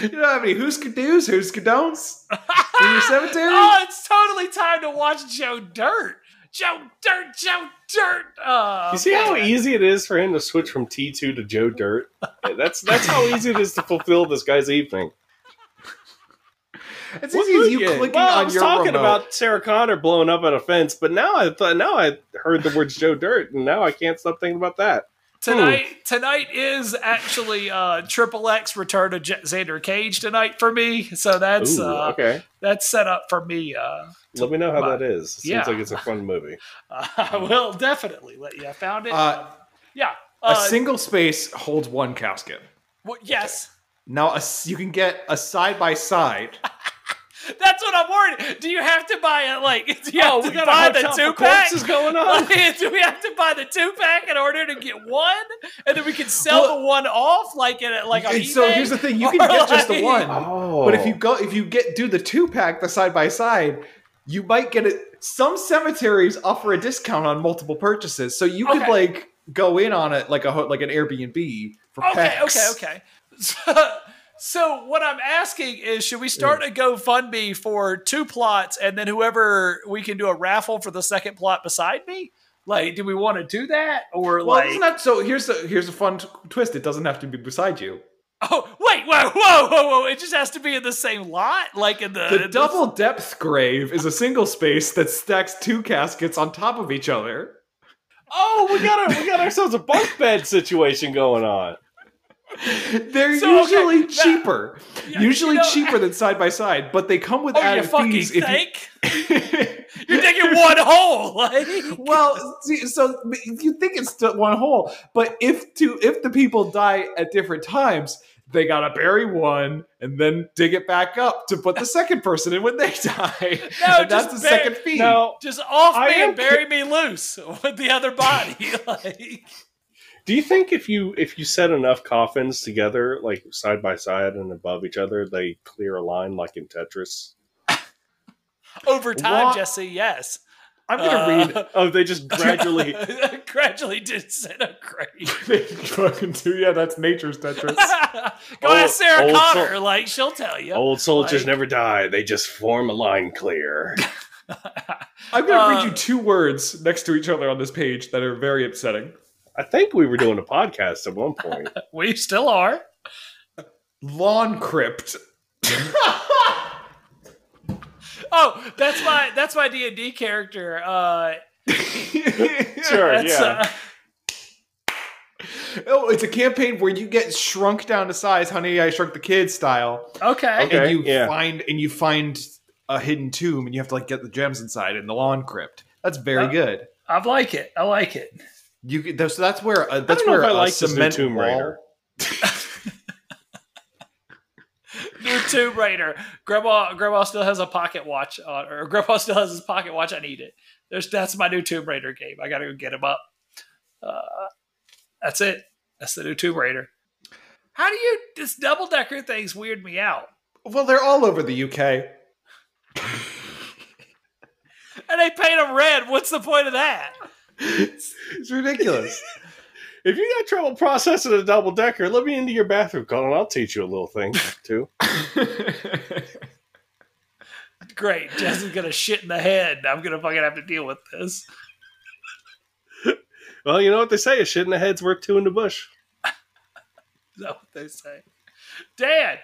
You don't have any who's do's, who's don'ts in your cemetery? oh, it's totally time to watch Joe Dirt. Joe Dirt, Joe Dirt. Uh, You see how easy it is for him to switch from T two to Joe Dirt? That's that's how easy it is to fulfill this guy's evening. It's What easy as you movie? clicking well, I on was your talking remote. about Sarah Connor blowing up at a fence, but now I thought now I heard the words Joe Dirt, and now I can't stop thinking about that. Tonight, tonight is actually uh, Triple X Return of J- Xander Cage tonight for me. So that's Ooh, uh, okay. that's set up for me. Uh, Let me know how my- that is. Seems yeah. like it's a fun movie. I will definitely let you. I found it. Uh, yeah. a Uh, single space holds one casket. w- yes. Now a s you can get a side by side. That's what I'm worried. Do you have to buy it? Like, do you have Oh, to we got buy the two tub of pack? corpses going on. Like, do we have to buy the two pack in order to get one, and then we can sell Well- the one off, like in like on And so eBay? here's the thing: you can Or, get just the like- one. Oh, But if you oh. go, if you get do the two pack, the side by side, you might get it. Some cemeteries offer a discount on multiple purchases, so you could Okay. like go in on it like a ho- like an Airbnb for Okay, packs. okay, okay. So, so what I'm asking is, should we mm. start a GoFundMe for two plots, and then whoever we can do a raffle for the second plot beside me? Like, do we want to do that, or Well, like? it's not so. Here's a here's a fun t- twist. It doesn't have to be beside you. oh, wait, whoa, whoa, whoa, whoa! It just has to be in the same lot, like in the, The in double depth grave is a single space that stacks two caskets on top of each other. oh, we got our, we got ourselves a bunk bed situation going on. They're So, usually that- cheaper, Yeah, usually you know- cheaper than side by side, but they come with Oh, you added fucking fees. if think? you- You're digging one hole, like. well, see, so you think it's one hole, but if two if the people die at different times, they gotta bury one and then dig it back up to put the second person in when they die. No, that's the second fee. Now, Just off I me and bury me loose with the other body. like, do you think if you if you set enough coffins together, like side by side and above each other, they clear a line like in Tetris? over time, What? Jesse, yes. I'm gonna read. Uh, Oh, they just gradually. gradually disintegrate. Fucking do yeah, that's nature's Tetris. Go Old- ask Sarah old Connor. soul- like, she'll tell you. Old soldiers Like- never die; they just form a line clear. I'm gonna Uh, read you two words next to each other on this page that are very upsetting. I think we were doing a podcast at one point. we still are. Lawn crypt. Oh, that's my that's my D and D character. Uh, Sure, that's, yeah. uh, Oh, it's a campaign where you get shrunk down to size, Honey, I Shrunk the Kids style, okay. Okay. and you yeah. find and you find a hidden tomb, and you have to like get the gems inside in the lawn crypt. That's very Uh, good. I like it. I like it. You could- so that's where uh, that's know where if I a like this new cement Tomb wall- Raider. New Tomb Raider. Grandma, Grandma still has a pocket watch on, or Grandpa still has his pocket watch. I need it. There's that's my new Tomb Raider game. I gotta go get him up. Uh, that's it. That's the new Tomb Raider. How do you this double decker things weird me out? Well, they're all over the UK. And they paint them red. What's the point of that? It's, it's ridiculous. If you got trouble processing a double decker, let me into your bathroom, Cullen. I'll teach you a little thing too. Great. Jess is gonna shit in the head. I'm gonna fucking have to deal with this. Well, you know what they say: a shit in the head's worth two in the bush. Is that what they say? Dan,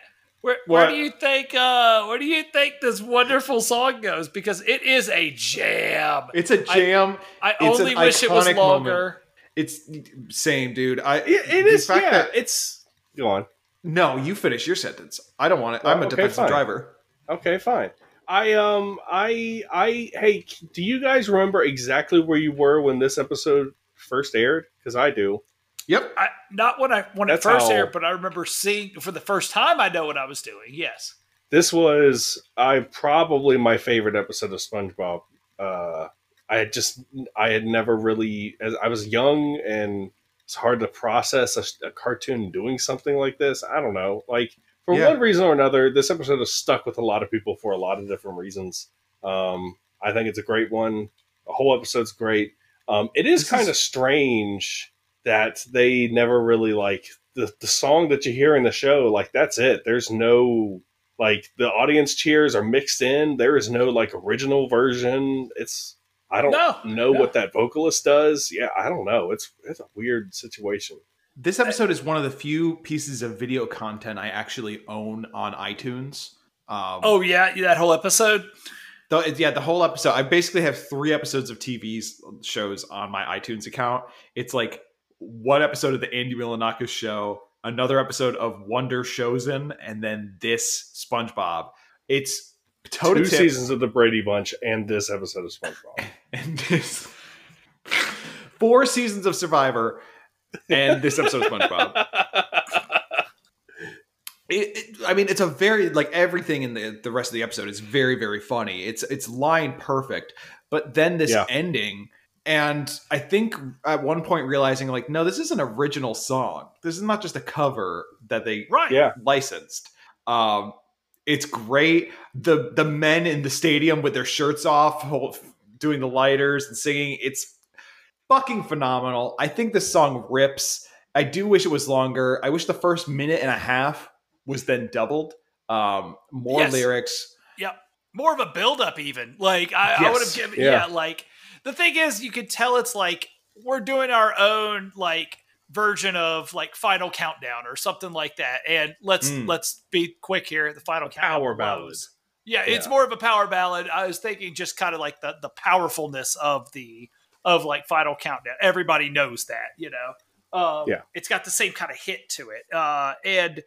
where, where do you think uh where do you think this wonderful song goes? Because it is a jam. it's a jam. I It's only wish it was iconic longer. It's same, dude. I It, it the is. fact Yeah, that- it's. Go on. no, you finish your sentence. I don't want it. Well, I'm a okay, defensive fine. driver. Okay, fine. I um I I hey, do you guys remember exactly where you were when this episode first aired? Because I do. Yep. I, not when I when That's it first how- aired, but I remember seeing for the first time. I know what I was doing. Yes. This was I probably my favorite episode of SpongeBob. Uh, I had just I had never really as I was young and it's hard to process a, a cartoon doing something like this. I don't know, like for Yeah. one reason or another, this episode has stuck with a lot of people for a lot of different reasons. Um, I think it's a great one. The whole episode's great. Um, it is This kind is- of strange that they never really like the the song that you hear in the show. Like that's it. There's no like the audience cheers are mixed in. There is no like original version. It's I I don't No, know no. what that vocalist does. Yeah, I don't know. It's it's a weird situation. This episode is one of the few pieces of video content I actually own on iTunes. Um, Oh yeah, that whole episode. The, yeah, the whole episode. I basically have three episodes of TV shows on my iTunes account. It's like one episode of the Andy Milonakis show, another episode of Wonder Showzen, and then this SpongeBob. It's toe to Two tip, seasons of the Brady Bunch and this episode of SpongeBob. and this four seasons of Survivor, and this episode of SpongeBob. It, it, I mean, it's a very like everything in the the rest of the episode is very very funny. It's it's line perfect, but then this Yeah. ending, and I think at one point realizing like, no, this is an original song. This is not just a cover that they Right. Yeah. licensed. Um, it's great. the The men in the stadium with their shirts off, hold, doing the lighters and singing. It's fucking phenomenal. I think this song rips. I do wish it was longer. I wish the first minute and a half was then doubled. Um, more Yes. lyrics. Yep. More of a build up even. Like I, I would have given Yeah. yeah. like the thing is you could tell it's like we're doing our own like version of like final countdown or something like that. And let's Mm. let's be quick here. The final countdown. Power ballad. blows. Yeah, it's more of a power ballad. I was thinking just kind of like the the powerfulness of the of like final countdown. Everybody knows that, you know. Um, Yeah. it's got the same kind of hit to it, uh, and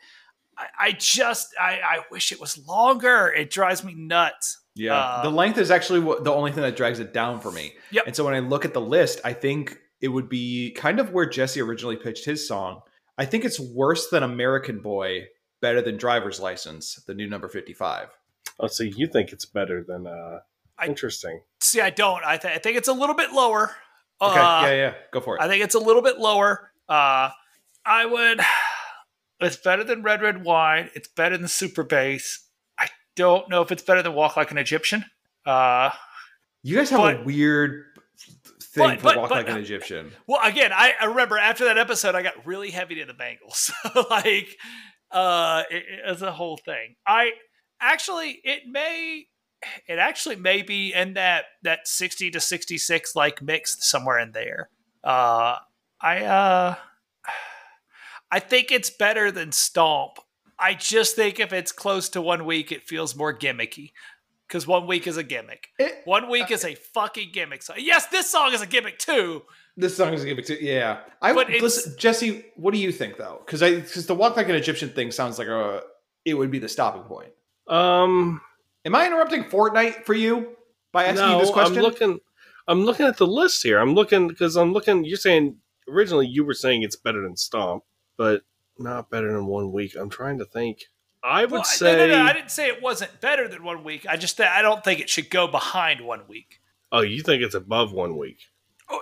I, I just I, I wish it was longer. It drives me nuts. Yeah, Uh, the length is actually what, the only thing that drags it down for me. Yep. And so when I look at the list, I think it would be kind of where Jesse originally pitched his song. I think it's worse than American Boy, better than Driver's License, the new number fifty-five. Oh, so you think it's better than uh I- interesting. See, I don't. I, th- I think it's a little bit lower. Okay, Uh, yeah, yeah, go for it. I think it's a little bit lower. Uh, I would. It's better than Red Red Wine. It's better than Super Bass. Don't know if it's better than Walk Like an Egyptian. Uh, you guys have a weird thing but- for but- Walk but- Like an Egyptian. well, again, I, I remember after that episode, I got really heavy to the Bangles. like, uh, it, it's a whole thing. I actually, it may, it actually may be in that that sixty to sixty six like mix somewhere in there. Uh, I uh, I think it's better than Stomp. I just think if it's close to one week, it feels more gimmicky. Because one week is a gimmick. It- One week is a fucking gimmick song. Yes, this song is a gimmick too. This song is a gimmick too. yeah. I But would listen, Jesse. What do you think though? Because I because the Walk Like an Egyptian thing sounds like a it would be the stopping point. Um Am I interrupting Fortnite for you by asking no, you this question? I'm looking I'm looking at the list here. I'm looking because I'm looking you're saying originally you were saying it's better than Stomp, but not better than one week. I'm trying to think. I would Well, say no, no, no. I didn't say it wasn't better than one week. I just I don't think it should go behind one week. Oh, you think it's above one week. Oh,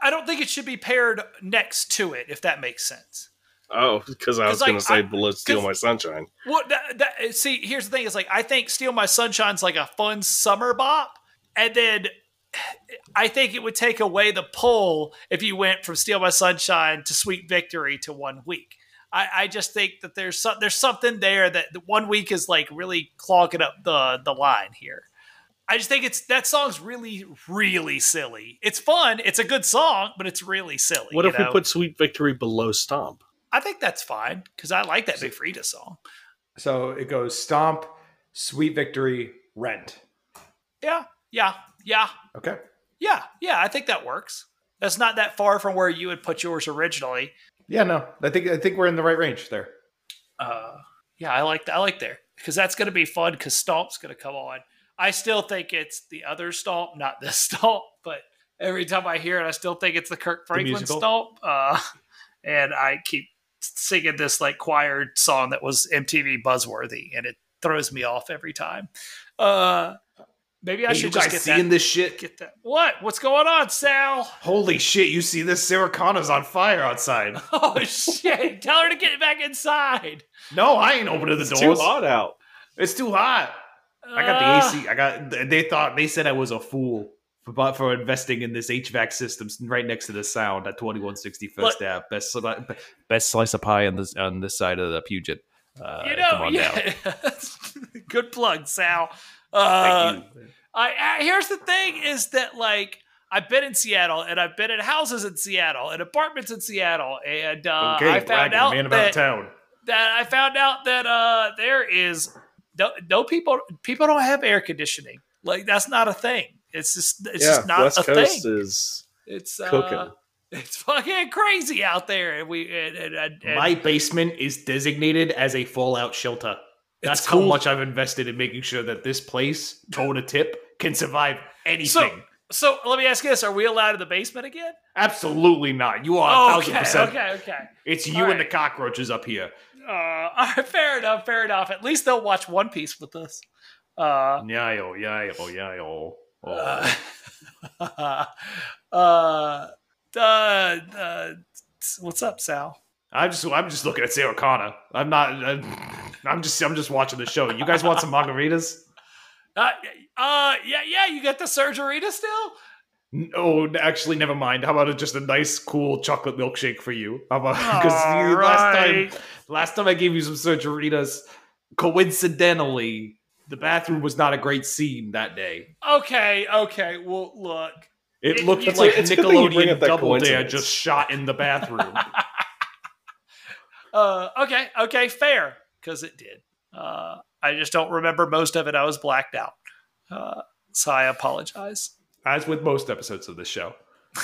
I don't think it should be paired next to it, if that makes sense. Oh, because I was like, going to say I- "Below Steal My Sunshine." Well, that, that, see, here's the thing: is like I think "Steal My Sunshine's like a fun summer bop, and then I think it would take away the pull if you went from "Steal My Sunshine" to "Sweet Victory" to one week. I, I just think that there's some, there's something there that the one week is like really clogging up the the line here. I just think it's that song's really really silly. It's fun, it's a good song, but it's really silly. What if know? we put "Sweet Victory" below Stomp? I think that's fine because I like that Big Frida song. So it goes Stomp, Sweet Victory, Rent. Yeah, yeah, yeah. Okay. Yeah, yeah, I think that works. That's not that far from where you would put yours originally. Yeah, no, I think I think we're in the right range there. Uh, yeah, I like I like there because that's going to be fun because Stomp's going to come on. I still think it's the other Stomp, not this Stomp, but every time I hear it, I still think it's the Kirk Franklin musical? Stomp. Uh, and I keep singing this like choir song that was MTV buzzworthy, and it throws me off every time. Uh, maybe I Hey, should you just guys get seeing that. this shit? Get that. What? What's going on, Sal? Holy shit! You see this? Sarah Connor's on fire outside. Oh shit! Tell her to get back inside. No, I ain't opening the It's doors. too hot out. It's too hot. I got Uh, the AC. I got. They thought they said I was a fool for for investing in this HVAC system right next to the sound at twenty one sixty First Look- Ave. Best best slice of pie on this on this side of the Puget. Uh, you come know, on down. yeah. Good plug, Sal. Uh, I, I here's the thing: is that like I've been in Seattle and I've been in houses in Seattle and apartments in Seattle and uh, okay, I found out man about that, town. that I found out that uh, there is no, no people people don't have air conditioning. Like that's not a thing. It's just it's yeah, just not West a Coast thing. is It's cooking. uh, it's fucking crazy out there. And we and, and, and, and My basement is designated as a fallout shelter. That's It's how cool. much I've invested in making sure that this place, toe to tip, can survive anything. so let me ask you this: Are we allowed in the basement again? Absolutely not. You are a thousand okay, percent. okay, okay. It's you All and the cockroaches up here. Uh, all right, fair enough, fair enough. At least they'll watch One Piece with us. Uh, Yayo, yayo, yayo. Oh. uh, uh, uh, uh, what's up, Sal? I'm just I'm just looking at Sarah Connor. I'm not I'm, I'm just I'm just watching the show. You guys want some margaritas? Uh, uh, yeah, yeah. You got the surgery still? No, actually, never mind. How about just a nice, cool chocolate milkshake for you? How about because last right. time, last time I gave you some surgeritas, coincidentally, the bathroom was not a great scene that day. Okay, okay. Well, look. It It- looked like it's good that you bring Nickelodeon Double Dare coincidence. just shot in the bathroom. Uh, okay, okay, fair, because it did. Uh, I just don't remember most of it. I was blacked out, uh, so I apologize. As with most episodes of this show.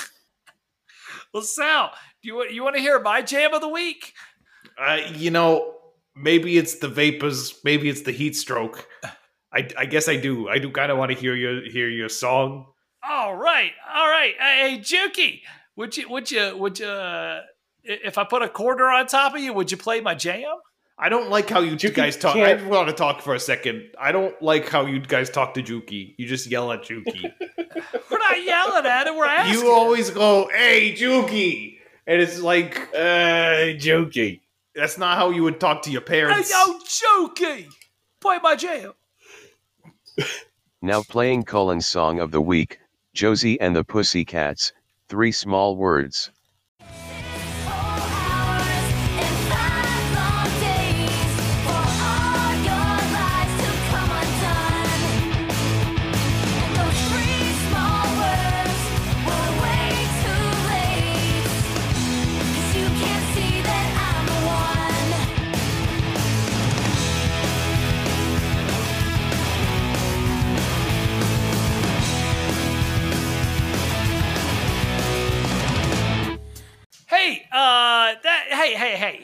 Well, Sal, do you want you want to hear my jam of the week? Uh, you know, maybe it's the vapors, maybe it's the heat stroke. I, I guess I do. I do kind of want to hear your hear your song. All right, all right. Hey, hey Juki, would you would you would you uh, if I put a quarter on top of you, would you play my jam? I don't like how you Juki guys talk. I can't- want to talk for a second. I don't like how you guys talk to Juki. You just yell at Juki. We're not yelling at it. We're asking. you always go, "Hey, Juki," and it's like uh, jokey. that's not how you would talk to your parents. Hey, parents. yo, Juki, play my jam. Now playing Cullen's song of the week, Josie and the Pussycats, three small words.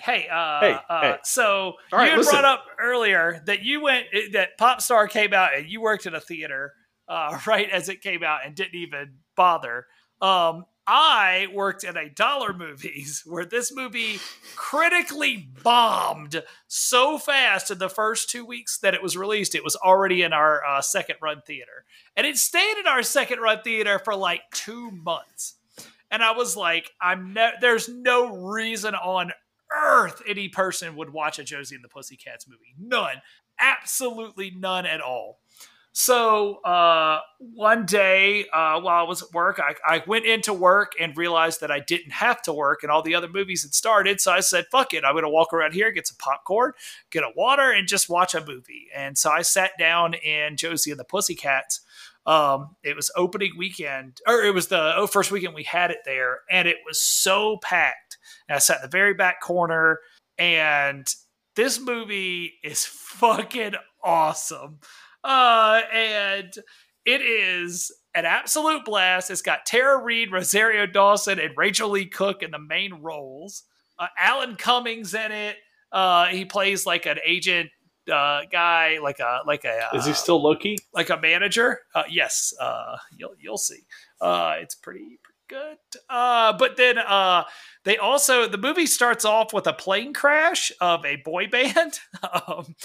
Hey, uh, Hey, uh, hey. so right, you had brought up earlier that you went that Popstar came out and you worked in a theater, uh, right as it came out and didn't even bother. Um, I worked in a dollar movies where this movie critically bombed so fast in the first two weeks that it was released. It was already in our uh, second run theater, and it stayed in our second run theater for like two months. And I was like, I'm no, there's no reason on earth any person would watch a Josie and the Pussycats movie. None. Absolutely none at all. So uh, one day uh, while I was at work, I, I went into work and realized that I didn't have to work and all the other movies had started. So I said, fuck it. I'm going to walk around here, get some popcorn, get a water, and just watch a movie. And so I sat down in Josie and the Pussycats. Um, it was opening weekend, or it was the oh, first weekend we had it there, and it was so packed. And I sat in the very back corner, and this movie is fucking awesome. Uh, and it is an absolute blast. It's got Tara Reid, Rosario Dawson, and Rachael Leigh Cook in the main roles. Uh, Alan Cumming's in it. Uh, he plays like an agent uh, guy, like a like a. Uh, Is he still Loki? like a manager? Uh, yes. Uh, you'll you'll see. Uh, it's pretty pretty good. Uh, but then uh, they also the movie starts off with a plane crash of a boy band, um,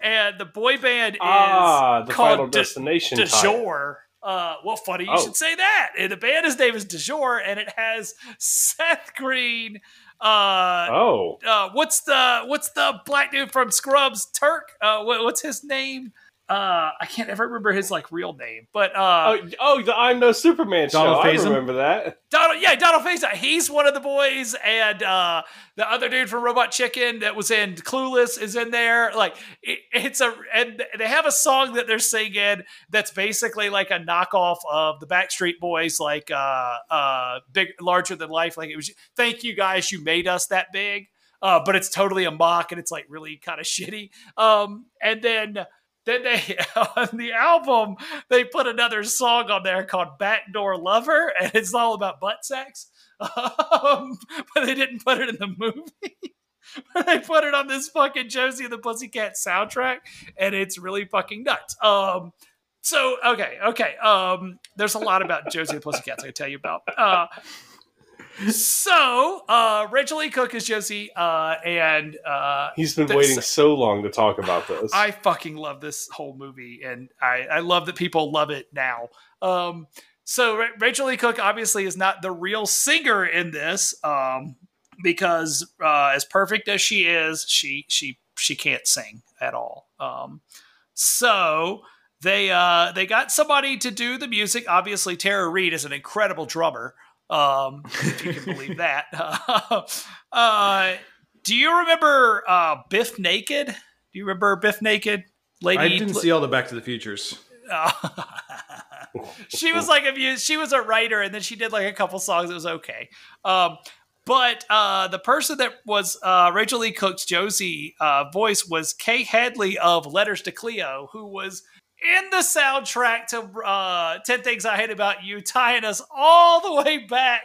and the boy band is Ah, the called Final De- Destination. De tie-in. Uh, well, funny you Oh. should say that. And the band's name is De and it has Seth Green. Uh, Oh, uh, what's the what's the black dude from Scrubs? Turk. Uh, what, what's his name? Uh, I can't ever remember his like real name, but uh, Oh, oh, the I'm No Superman Donald show. I Faison? remember that. Donald, yeah, Donald Faison. He's one of the boys, and uh, the other dude from Robot Chicken that was in Clueless is in there. Like, it, it's a, and they have a song that they're singing that's basically like a knockoff of the Backstreet Boys, like uh, uh, big, larger than life. Like it was. Thank you guys, you made us that big. Uh, but it's totally a mock, and it's like really kind of shitty. Um, and then then they on the album they put another song on there called Backdoor Lover, and it's all about butt sex. Um, but they didn't put it in the movie. they put it on this fucking Josie and the Pussycat soundtrack, and it's really fucking nuts. Um, so okay, okay. Um, there's a lot about Josie and the Pussycats I can tell you about. Uh, so uh, Rachel E. Cook is Josie, uh, and uh, He's been waiting so long to talk about this. I fucking love this whole movie, and I, I love that people love it now. Um, so Ra- Rachael Leigh Cook obviously is not the real singer in this, um, because uh, as perfect as she is, she she she can't sing at all. Um, so they uh, they got somebody to do the music. Obviously, Tara Reid is an incredible drummer. Um, if you can believe that. uh, do you remember uh, Bif Naked? Do you remember Bif Naked? Lady, I didn't see all the Back to the Futures. She was like a she was a writer, and then she did like a couple songs. It was okay. Um, but uh, the person that was uh, Rachael Leigh Cook's Josie uh, voice was Kay Hanley of Letters to Cleo, who was in the soundtrack to uh, 10 Things I Hate About You, tying us all the way back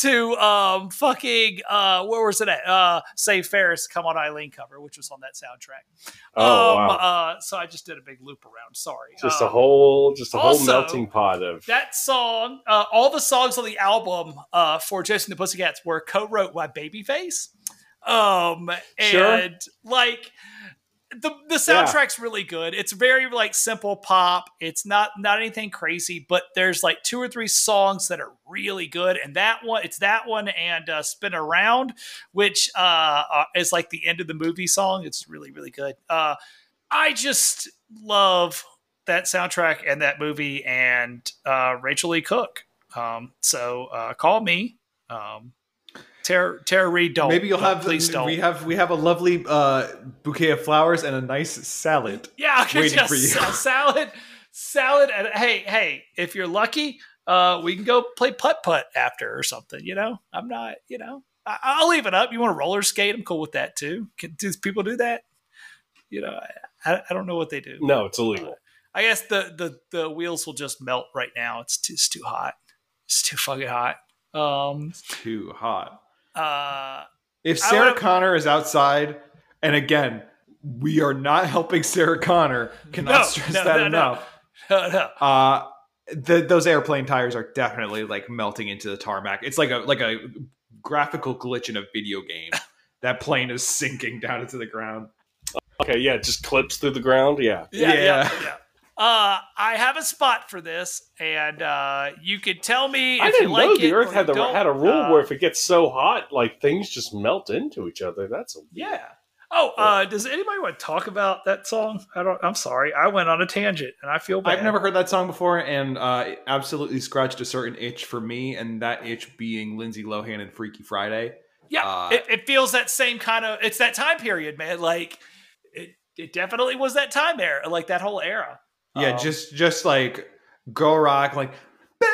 to um, fucking, uh, where was it at? Uh, Save Ferris, Come On Eileen cover, which was on that soundtrack. oh um, wow! uh, so I just did a big loop around. Sorry. just a Um, whole, just a whole melting pot of. that song, uh, all the songs on the album uh, for and the Pussycats were co-wrote by Babyface. Um, and Sure. like the the soundtrack's really good. It's very like simple pop. It's not not anything crazy, but there's like two or three songs that are really good. And that one, it's that one and uh, "Spin Around," which uh, uh, is like the end of the movie song. It's really really good. Uh, I just love that soundtrack and that movie and uh, Rachael Leigh Cook. Um, so uh, call me. Um, Tara, Tara Reid, don't. Maybe you'll Don't- have please don't. we have we have a lovely uh, bouquet of flowers and a nice salad. Yeah, I'll waiting you for you. salad, salad, and hey, hey, if you're lucky, uh, we can go play putt putt after or something. You know, I'm not. You know, I- I'll leave it up. You want to roller skate? I'm cool with that too. Can, do people do that? You know, I, I don't know what they do. no, it's illegal. I guess the the the wheels will just melt right now. It's too, it's too hot. It's too fucking hot. Um. Too hot. Uh. If Sarah Connor is outside, and again, we are not helping Sarah Connor. Cannot No, stress no, that no, no. enough. no. Uh, the, those airplane tires are definitely like melting into the tarmac. It's like a like a graphical glitch in a video game. that plane is sinking down into the ground. Okay, yeah, it just clips through the ground. Yeah, yeah, yeah, Yeah. yeah. Uh, I have a spot for this, and uh, you could tell me if I didn't you like know it the Earth had the had a rule Uh, where if it gets so hot, like things just melt into each other. That's a, yeah. Oh, uh, does anybody want to talk about that song? I don't. I'm sorry, I went on a tangent, and I feel bad. I've never heard that song before, and uh, it absolutely scratched a certain itch for me, and that itch being Lindsay Lohan and Freaky Friday. Yeah, Uh, it, it feels that same kind of. It's that time period, man. Like it, it definitely was that time era, like that whole era. Yeah, Um, just just like go rock, like ba,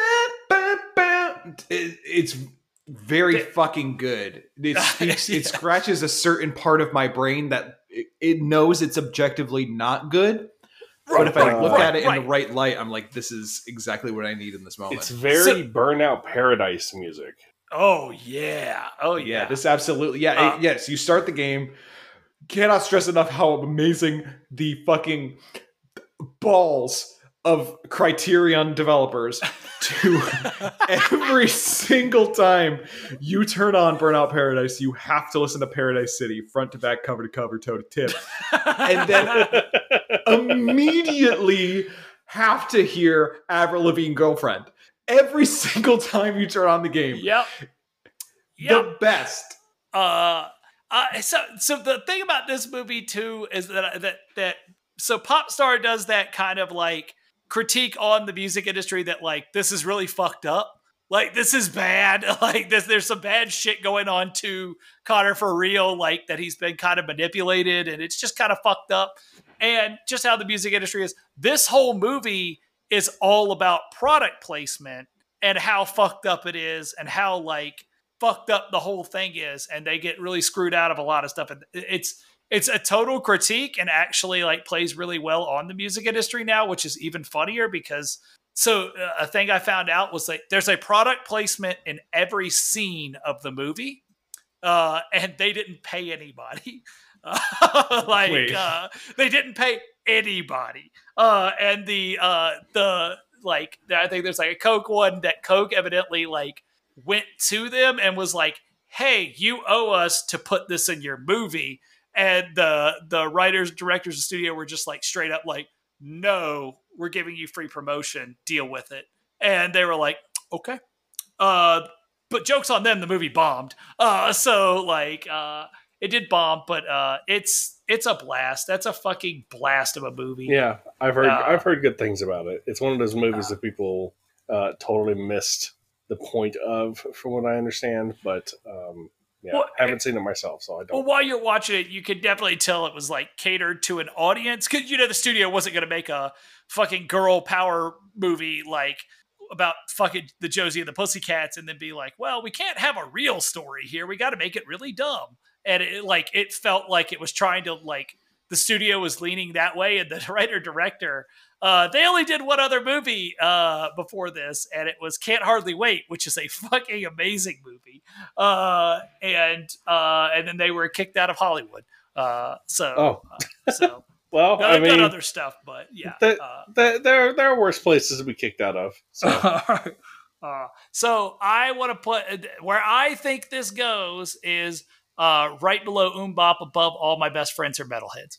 ba, ba. It- it's very Th- fucking good. It speaks, it scratches a certain part of my brain that it, it knows it's objectively not good. but if I right, look right, at it in the right light, I'm like, this is exactly what I need in this moment. it's very burnout paradise music. Oh yeah. Oh yeah. yeah, this absolutely. Yeah, Uh, it- yes. You start the game. Cannot stress enough how amazing the fucking balls of Criterion developers to every single time you turn on Burnout Paradise, you have to listen to Paradise City front to back, cover to cover, toe to tip, and then immediately have to hear Avril Lavigne girlfriend every single time you turn on the game. Yep. Yep. The best. uh, uh, so so the thing about this movie too is that that that so Popstar does that kind of like critique on the music industry that like this is really fucked up. Like this is bad. Like this, there's some bad shit going on to Conner4Real. Like that he's been kind of manipulated, and it's just kind of fucked up. And just how the music industry is. This whole movie is all about product placement and how fucked up it is, and how like fucked up the whole thing is, and they get really screwed out of a lot of stuff. And it's it's a total critique and actually like plays really well on the music industry now, which is even funnier because so uh, a thing I found out was like there's a product placement in every scene of the movie, uh, and they didn't pay anybody. like uh, they didn't pay anybody, uh, and the uh, the like I think there's like a Coke one that Coke evidently like went to them and was like, "Hey, you owe us to put this in your movie." And the the writers, directors, of the studio were just like straight up like, "No, we're giving you free promotion. Deal with it." And they were like, "Okay." Uh, but jokes on them. The movie bombed. Uh, so like, uh, it did bomb, but uh, it's it's a blast. That's a fucking blast of a movie. Yeah, I've heard Uh, I've heard good things about it. It's one of those movies that people uh, totally missed the point of, from what I understand. But um, yeah, Well, I haven't eh, seen it myself, so I don't. Well, while you're watching it, you could definitely tell it was like catered to an audience because you know the studio wasn't going to make a fucking girl power movie like about fucking the Josie and the Pussycats and then be like, well, we can't have a real story here. We got to make it really dumb. And it like it felt like it was trying to like the studio was leaning that way, and the writer director. Uh, they only did one other movie uh, before this, and it was Can't Hardly Wait, which is a fucking amazing movie. Uh, and uh, and then they were kicked out of Hollywood. Uh, so, Oh. uh, so Well, no, I mean, other stuff, but yeah. that- uh, th- there there are worse places to be kicked out of. So uh, so I want to put where I think this goes is uh, right below MMMBop, above all my best friends are metalheads.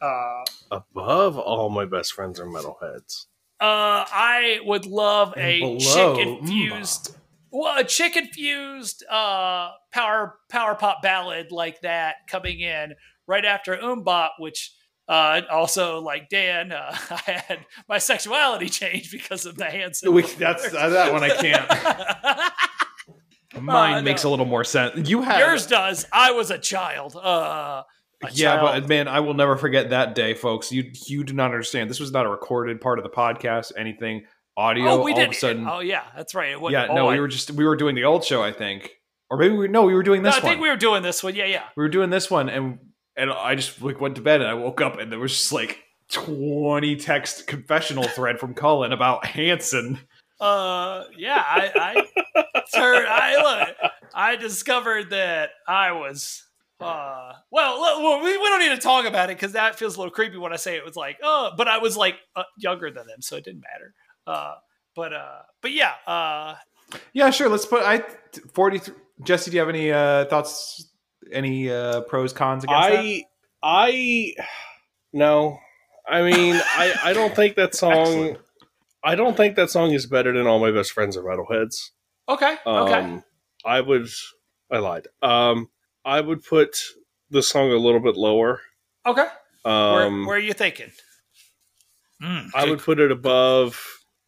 Uh, above all my best friends are metalheads. uh, I would love a below chick infused, well, a chick infused uh, power power pop ballad like that coming in right after MMMBop, which. Uh, also, like Dan, uh, I had my sexuality changed because of the Hanson. We- that's uh, that one I can't. Mine Uh, makes no. a little more sense. You had Yours does. I was a child. Uh, a yeah, child. but man, I will never forget that day, folks. You you do not understand. This was not a recorded part of the podcast. Anything audio. oh, we all did. of a sudden, oh, yeah, that's right. Yeah. No, I- we were just we were doing the old show, I think, or maybe we no, we were doing No, this I think one. we were doing this one. Yeah, yeah. we were doing this one, and and I just like went to bed, and I woke up, and there was just like twenty text confessional thread from Cullen about Hanson. Uh, yeah. I, I, turned, I look. I discovered that I was. Uh, well, well, we, we don't need to talk about it because that feels a little creepy when I say it was like, oh, but I was like uh, younger than them, so it didn't matter. Uh, but uh, but yeah, uh, Yeah, sure. Let's put I forty. Jesse, do you have any uh, thoughts? Any uh, pros cons against that? I I no. I mean, I I don't think that song. Excellent. I don't think that song is better than all my best friends are metalheads. okay, okay. Um, I would. I lied. Um, I would put the song a little bit lower. Okay. Um, where, where are you thinking? Mm, I would put it above.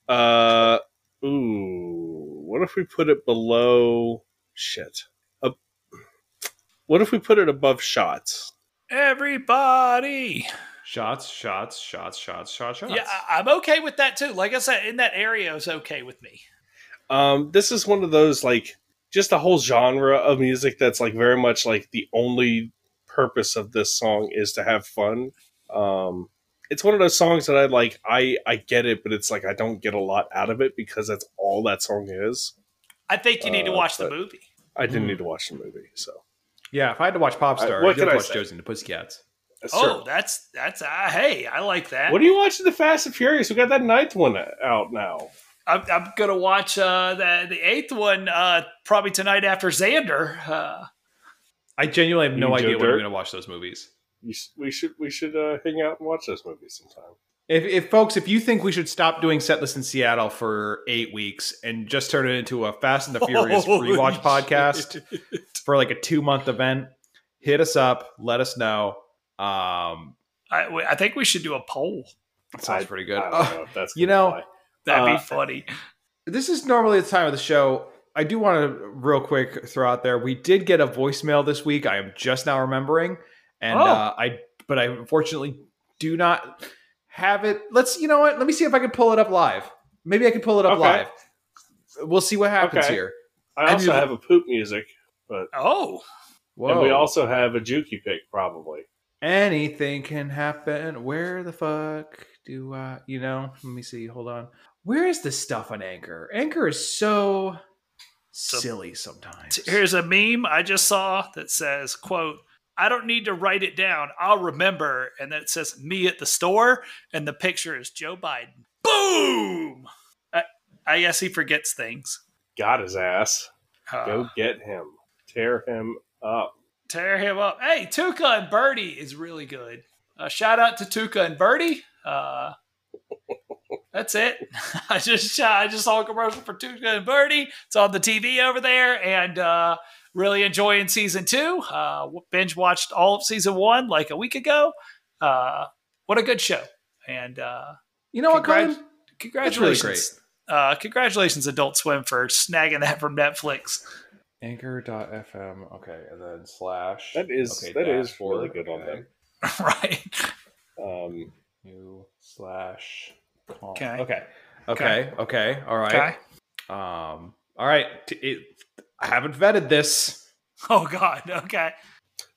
Uh, ooh, what if we put it below? Shit. Uh, what if we put it above shots? Everybody. Shots, shots, shots, shots, shots, shots. Yeah, I- I'm okay with that too. Like I said, in that area is okay with me. Um, this is one of those like just a whole genre of music that's like very much like the only purpose of this song is to have fun. Um, it's one of those songs that I like. I I get it, but it's like I don't get a lot out of it because that's all that song is. I think you need to Uh, watch the movie. I didn't Hmm. need to watch the movie, so Yeah, if I had to watch Popstar, Uh, what I'd can I watch say? Josie and the Pussycats. that's Oh, true. that's that's uh, hey, I like that. What are you watching? The Fast and Furious. We got that ninth one out now. I'm, I'm gonna watch uh, the the eighth one uh, probably tonight after Xander. Uh, I genuinely have no idea Joe when I'm going to watch those movies. You, s- we should we should uh, hang out and watch those movies sometime. If, if folks, if you think we should stop doing Setlist in Seattle for eight weeks and just turn it into a Fast and the Furious Holy rewatch shit. podcast for like a two month event, hit us up. Let us know. Um, I, I think we should do a poll. That sounds I- pretty good. I don't know if that's you know, fly. That'd Uh, be funny. this is normally the time of the show. I do want to real quick throw out there. We did get a voicemail this week. I am just now remembering, and Oh. uh, I but I unfortunately do not have it. Let's you know what? Let me see if I can pull it up live. Maybe I can pull it up Okay. live. We'll see what happens Okay. here. I also you- have a poop music, but Oh, Whoa. and we also have a Juki pick probably. Anything can happen. Where the fuck do I, you know, let me see. Hold on. Where is this stuff on Anchor? Anchor is so silly sometimes. Here's a meme I just saw that says, quote, I don't need to write it down. I'll remember. And then it says me at the store. And the picture is Joe Biden. Boom! I, I guess he forgets things. Got his ass. Uh, Go get him. Tear him up. tear him up. Hey, Tuca and Birdie is really good. Uh, shout out to Tuca and Birdie. Uh, that's it. I just I just saw a commercial for Tuca and Bertie. It's on the TV over there, and uh, really enjoying season two. Uh, binge watched all of season one like a week ago. Uh, what a good show! And uh, You know what, Congrat- Colin? congratulations, uh, congratulations, Adult Swim for snagging that from Netflix. Anchor.fm. Okay, and then slash. That is- okay, that is really good on them. right. Um, New slash. Com. Okay. Okay. Okay. Okay. All right. Okay. Um. All right. T- It, I haven't vetted this. Oh God. Okay.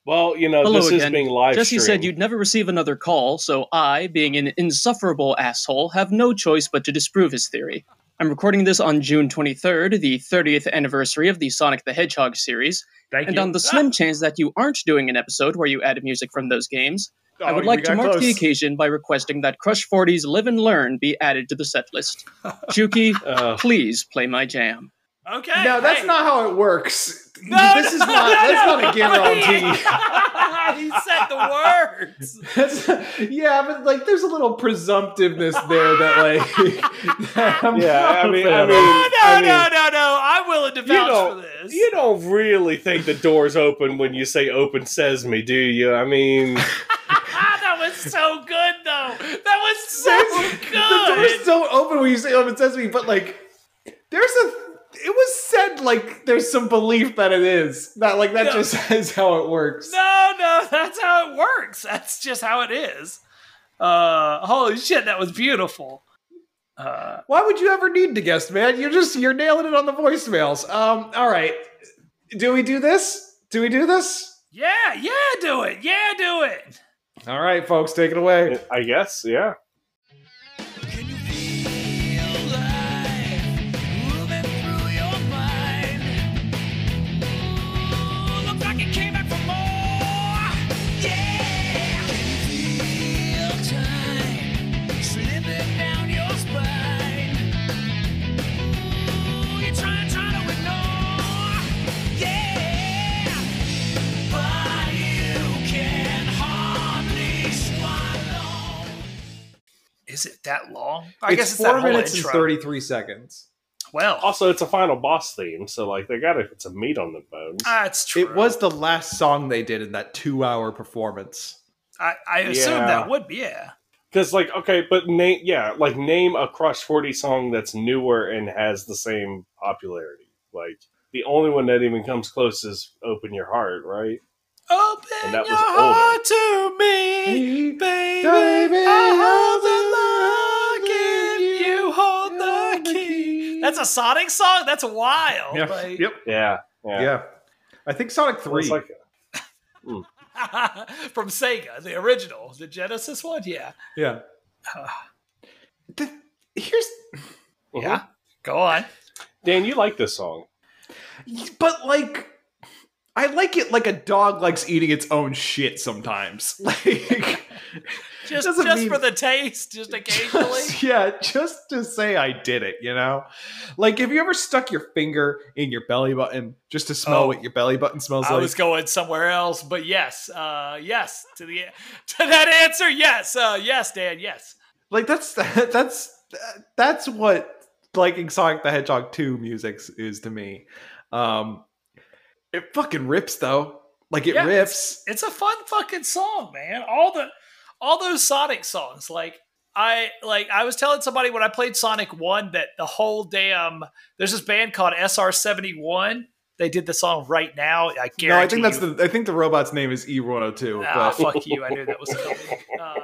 well, you know, Hello this is being live Jesse said you'd never receive another call, so I, being an insufferable asshole, have no choice but to disprove his theory. I'm recording this on June 23rd, the 30th anniversary of the Sonic the Hedgehog series, Thank and on the slim chance that you aren't doing an episode where you add music from those games, I Oh, would like to got mark the occasion by requesting that Crush 40's Live and Learn be added to the set list. Juki, Uh, please play my jam. Okay. No, that's hey. not how it works. No, this is no, not. no, that's no. not a guarantee. he said the words. Yeah, but like, there's a little presumptiveness there that like. that I'm Yeah, I mean- I mean- No, no, I mean- no, no, no. I'm willing to you vouch for don't, this. you don't really think the door's open when you say "open sesame," do you? I mean, that was so good, though. That was so good! the door's good. so open when you say open sesame, but like, there's a. It was said like there's some belief that it is. That like that No. just is how it works. No, no, that's how it works. That's just how it is. Uh, holy shit, that was beautiful. Uh, Why would you ever need to guess, man? You're just you're nailing it on the voicemails. Um, all right. Do we do this? Do we do this? yeah, yeah, do it. Yeah, do it. All right, folks, take it away. I guess, yeah. Is it that long? I it's guess it's four that whole minutes intro. and thirty-three seconds. Well, Also, it's a final boss theme, so like they got to put some meat on the bones. Ah, that's true. It was the last song they did in that two-hour performance. I, I assume Yeah. that would be yeah. Because like, okay, but name, yeah, like name a Crush Forty song that's newer and has the same popularity. Like the only one that even comes close is "Open Your Heart," right? Open And that your was older. heart to me, baby. Baby, I hold the lock if you hold the key. That's a Sonic song. That's wild. Yeah. Like- Yep. Yeah, yeah. Yeah. I think Sonic Three. It's like hmm. From Sega, the original, the Genesis one. Yeah. yeah. The- here's, mm-hmm. Yeah. Go on. Dan, you like this song? but like, I like it like a dog likes eating its own shit sometimes. Like, Just just mean- for the taste, just occasionally. just, yeah, just to say I did it, you know? Like, have you ever stuck your finger in your belly button just to smell Oh. what your belly button smells I like? I was going somewhere else, but yes, uh, yes to the to that answer. Yes, uh, yes, Dan. Yes. like that's that's that's what liking Sonic the Hedgehog 2 music is to me. Um it fucking rips though. Like it Yeah, rips. It's a fun fucking song, man. All the all those Sonic songs, like I like I was telling somebody when I played Sonic One that the whole damn there's this band called SR seventy one. They did the song right now. I guarantee. No, I think that's you- the. I think the robot's name is E102. Ah, but fuck you! I knew that was coming. Uh,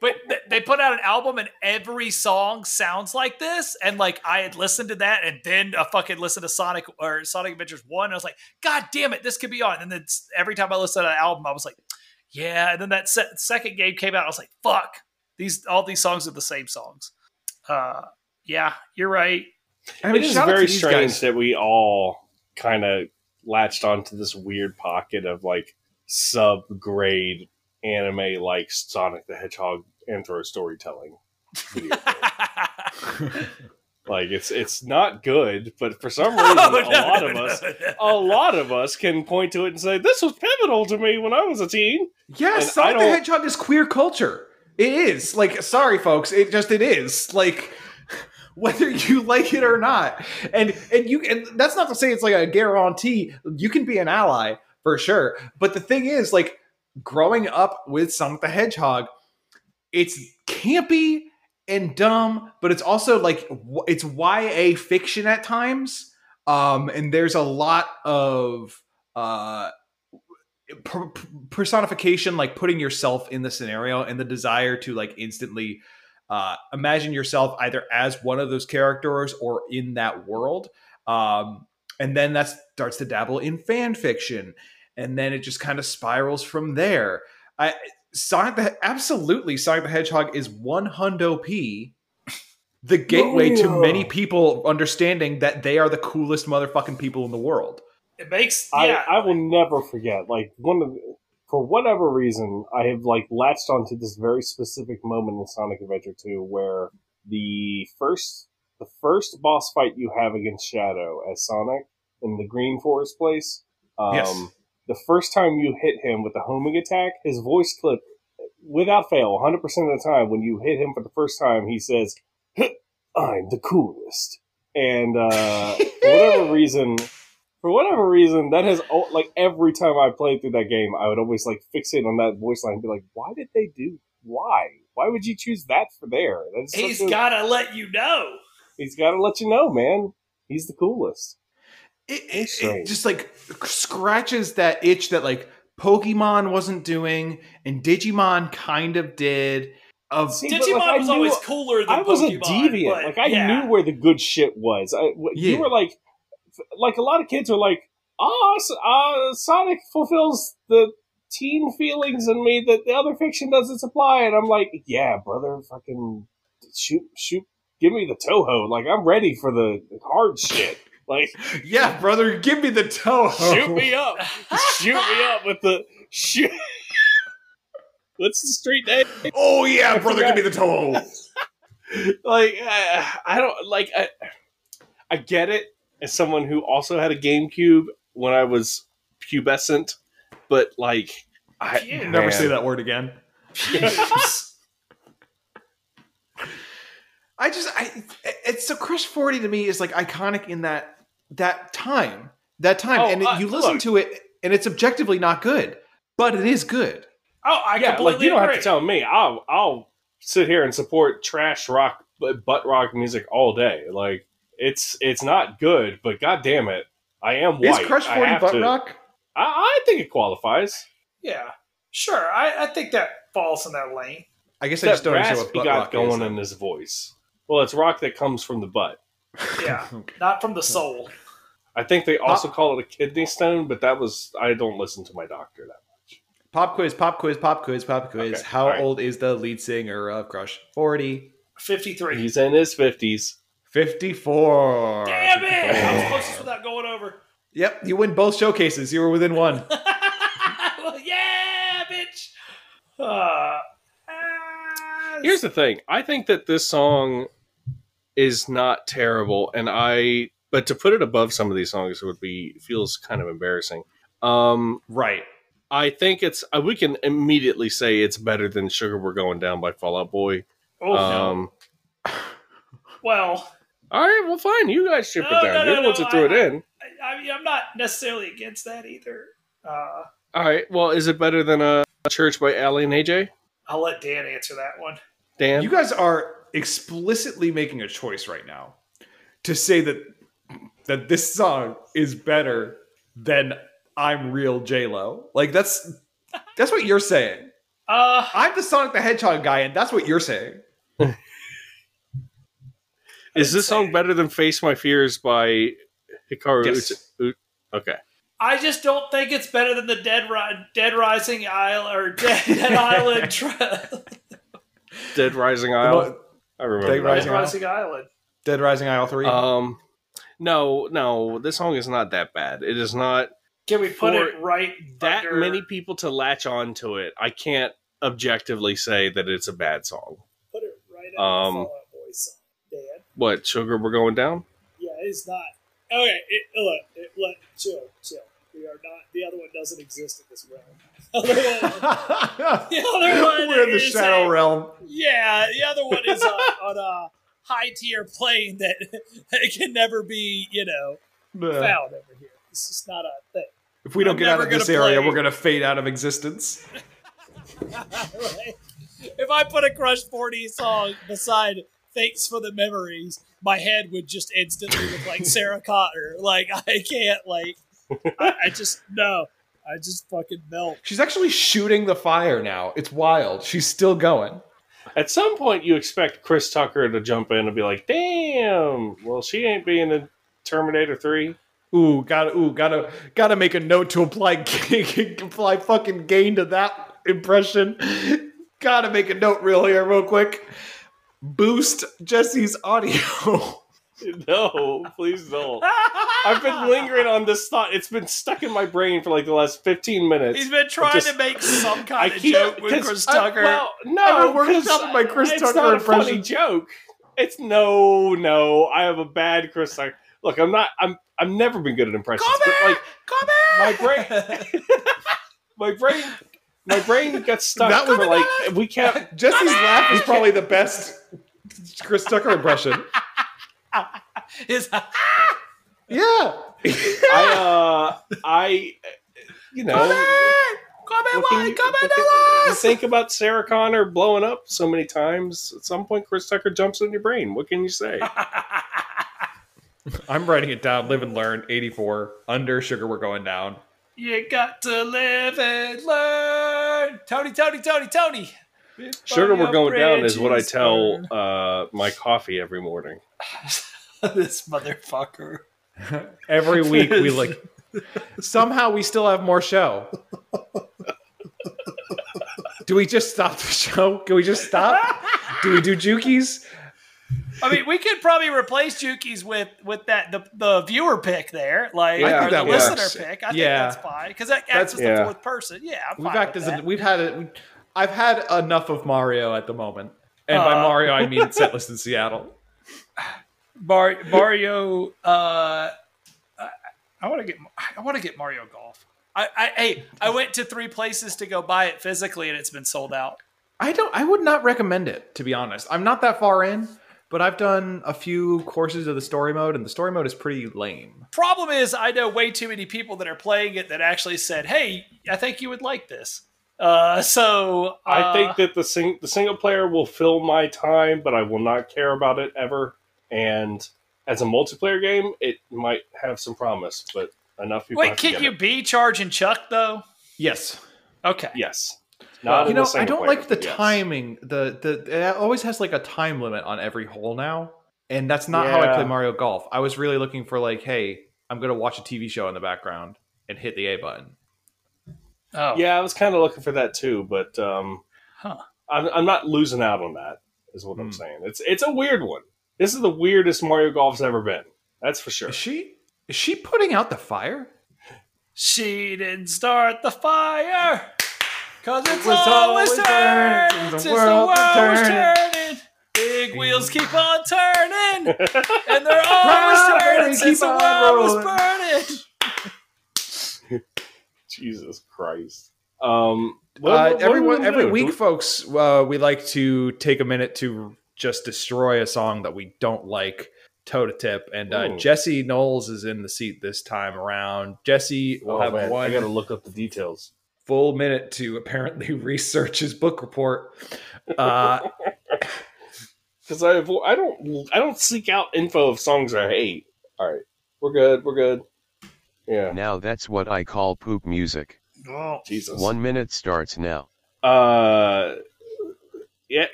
but th- they put out an album, and every song sounds like this. And like I had listened to that, and then I fucking listened to Sonic or Sonic Adventures One. And I was like, God damn it, this could be on. And then every time I listened to that album, I was like, Yeah. And then that se- second game came out. I was like, Fuck, these all these songs are the same songs. Uh, yeah, you're right. I mean, it is shout very strange guys. that we all kind of latched onto this weird pocket of like sub-grade anime like Sonic the Hedgehog intro storytelling. video like it's it's not good, but for some reason, Oh, a lot of us, a lot of us can point to it and say this was pivotal to me when I was a teen. Yeah, And Sonic the Hedgehog is queer culture. It is. Like, sorry, folks. It just it is. Like, whether you like it or not, and and you and that's not to say it's like a guarantee. You can be an ally for sure. But the thing is, like, growing up with Sonic the Hedgehog, it's campy and dumb, but it's also like it's YA fiction at times. Um, and there's a lot of uh per- per- personification like putting yourself in the scenario and the desire to like instantly uh, imagine yourself either as one of those characters or in that world um, and then that starts to dabble in fan fiction and then it just kind of spirals from there i sonic the absolutely sonic the hedgehog is one hundo p the gateway to many people understanding that they are the coolest motherfucking people in the world It makes yeah. I, I will never forget. Like one of the, for whatever reason, I have like latched onto this very specific moment in Sonic Adventure 2 where the first the first boss fight you have against Shadow as Sonic in the Green Forest place. Um, Yes. The first time you hit him with the homing attack, his voice clip, without fail, 100% of the time, when you hit him for the first time, he says, I'm the coolest. And uh, for whatever reason, for whatever reason, that has like every time I played through that game, I would always like fixate on that voice line and be like, "Why did they do? Why? Why would you choose that for there?" That's He's a- gotta let you know. he's got to let you know, man. He's the coolest. It, Very it, it just like scratches that itch that like Pokemon wasn't doing and Digimon kind of did. Of See, Digimon like, was knew- always cooler than I was Pokemon, a deviant. but Like I yeah. knew where the good shit was. I, w- Yeah. You were like, like a lot of kids are like, "Ah, S- uh, Sonic fulfills the teen feelings in me that the other fiction doesn't supply," and I'm like, "Yeah, brother, fucking shoot, shoot, give me the Toho. Like I'm ready for the hard shit. Like yeah, brother, give me the Toho. shoot me up, shoot me up with the shoot." What's the street name? Oh yeah, I brother, forgot. give me the Toho. like I, I don't like I, I get it as someone who also had a GameCube when I was pubescent, but like I Pubes. Never man. say that word again. I just I it's so Crush 40 to me is like iconic in that that time. That time. Oh, and it- uh, you listen look. to it and it's objectively not good, but it is good. Oh, I yeah, completely like you don't agree. have to tell me. I'll I'll sit here and support trash rock butt butt rock music all day. Like it's it's not good, but god damn it, I am white. Is Crush 40 have butt to- rock? I, I think it qualifies. Yeah, sure. I, I think that falls in that lane. I guess I just don't understand rasp what he butt got rock going is. in his voice. Well, it's rock that comes from the butt. Yeah, Okay. not from the soul. I think they also call it a kidney stone, but that was I don't listen to my doctor that much. Pop quiz, pop quiz, pop quiz, pop quiz. Okay, How all right. old is the lead singer of Crush 40? Fifty-three. He's in his fifties. 54. Damn it! I was closest without going over. Yep, you win both showcases. You were within one. well, yeah, bitch. Uh, uh, Here's the thing. I think that this song is not terrible, and I but to put it above some of these songs would be feels kind of embarrassing. Um, right. I think it's uh, we can immediately say it's better than "Sugar We're Going Down" by Fall Out Boy. oh, um, well, All right, well, fine. You guys ship No, it down. no, You're no, the ones no, that threw it in. I, I mean, I'm not necessarily against that either. Uh, All right. Well, is it better than uh, "Church" by Aly and AJ? I'll let Dan answer that one. Dan, You guys are explicitly making a choice right now to say that that this song is better than I'm real J Lo. Like that's that's what you're saying. Uh, I'm the Sonic the Hedgehog guy, and that's what you're saying. is this song better than "Face My Fears" by Hikaru? Yes. Uta- U- okay. I just don't think it's better than the Dead Ri- Dead Rising Isle or Dead, Dead Island. Tra- Dead Rising Isle. I remember. Dead that. Dead Rising Isle? Rising Island. Dead Rising Isle three. Um, no, no, this song is not that bad. It is not Can we put it right that under- many people to latch on to it. I can't objectively say that it's a bad song. Put it right Um, under the Fall Out Boy song, Dan. What sugar? We're going down. Yeah, it's not. Okay, it, look, it, look, chill, chill. We are not. The other one doesn't exist in this realm. The other one, the other one We're in the Shadow a- Realm. Yeah, the other one is on, on a high tier plane that it can never be, you know, found over here. It's just not a thing. If we don't I'm get out of this area, play. we're gonna fade out of existence. Right? If I put a Crush 40 song beside Thanks for the Memories, my head would just instantly look like Sarah Connor. Like, I can't, like, I, I just, no. I just fucking melt. She's actually shooting the fire now. It's wild. She's still going. At some point, you expect Chris Tucker to jump in and be like, "Damn, well, she ain't being in Terminator 3. Ooh, gotta, ooh, gotta, gotta make a note to apply, apply fucking gain to that impression. gotta make a note real here, real quick. Boost Jesse's audio. No, please don't. I've been lingering on this thought. It's been stuck in my brain for like the last 15 minutes. He's been trying just- to make some I kind of keep- joke with Chris Tucker. well, I've no, been working 'cause up my Chris it's Tucker not a funny impression. joke. It's no, no. I have a bad Chris Tucker. Look, I'm not. I'm. I've never been good at impressions. Come but like Come my brain, my brain, my brain got stuck That was- for like we can't. Jesse's laugh is probably the best Chris Tucker impression. His- Yeah. I uh, I, you know. Come here! what can you- Come what here, can- You Dallas! think about Sarah Connor blowing up so many times. At some point, Chris Tucker jumps in your brain. What can you say? I'm writing it down. Live and learn. 84. Under sugar, we're going down. You got to live and learn. Tony, Tony, Tony, Tony. Sugar, we're going down is what I tell uh, my coffee every morning. this motherfucker. Every week we like. Somehow we still have more show. Do we just stop the show? Can we just stop? Do we do Jukies? I mean, we could probably replace Jukies with with that the, the viewer pick there, like Yeah, I or think the that listener works. pick. I think that's fine because that acts That's- as yeah. the fourth person. Yeah, I'm We've fine acted with as that. we've had it. I've had enough of Mario at the moment, and by Uh. Mario I mean setlist in Seattle. Mar- Mario. Uh, I, I want to get I want to get Mario Golf. I, I hey, I went to three places to go buy it physically, and it's been sold out. I don't. I would not recommend it to be honest. I'm not that far in, but I've done a few courses of the story mode, and the story mode is pretty lame. Problem is, I know way too many people that are playing it that actually said, "Hey, I think you would like this." Uh, so I uh, think that the sing- the single player will fill my time, but I will not care about it ever. And as a multiplayer game, it might have some promise, but enough people. Wait, can you it. be charging Chuck though? Yes, Okay. Yes. Not you know I don't player, like the yes. timing. The the it always has like a time limit on every hole now, and that's not how I play Mario Golf. I was really looking for like, hey, I'm gonna watch a TV show in the background and hit the A button. Oh, Yeah, I was kind of looking for that too, but um, Huh. I'm, I'm not losing out on that. Is what I'm Hmm. saying. It's it's a weird one. This is the weirdest Mario Golf's ever been. That's for sure. Is she is she putting out the fire? She didn't start the fire. Cause it's was always always turning turning since since the the world world was was turning. turning. Big wheels keep on turning, and they're always turning since the on world was burning. Jesus Christ. Um, Uh, what- what- what are we everyone, gonna every week, folks, uh, we like to take a minute to just destroy a song that we don't like, toe to tip. And uh, Jesse Knowles is in the seat this time around. Jesse will Oh, have man, one I gotta look up the details. full minute to apparently research his book report. Uh, Because I avo- I don't I don't seek out info of songs I hate. All right, we're good. We're good. Yeah. Now that's what I call poop music. Oh, Jesus. One minute starts now. Uh, yeah.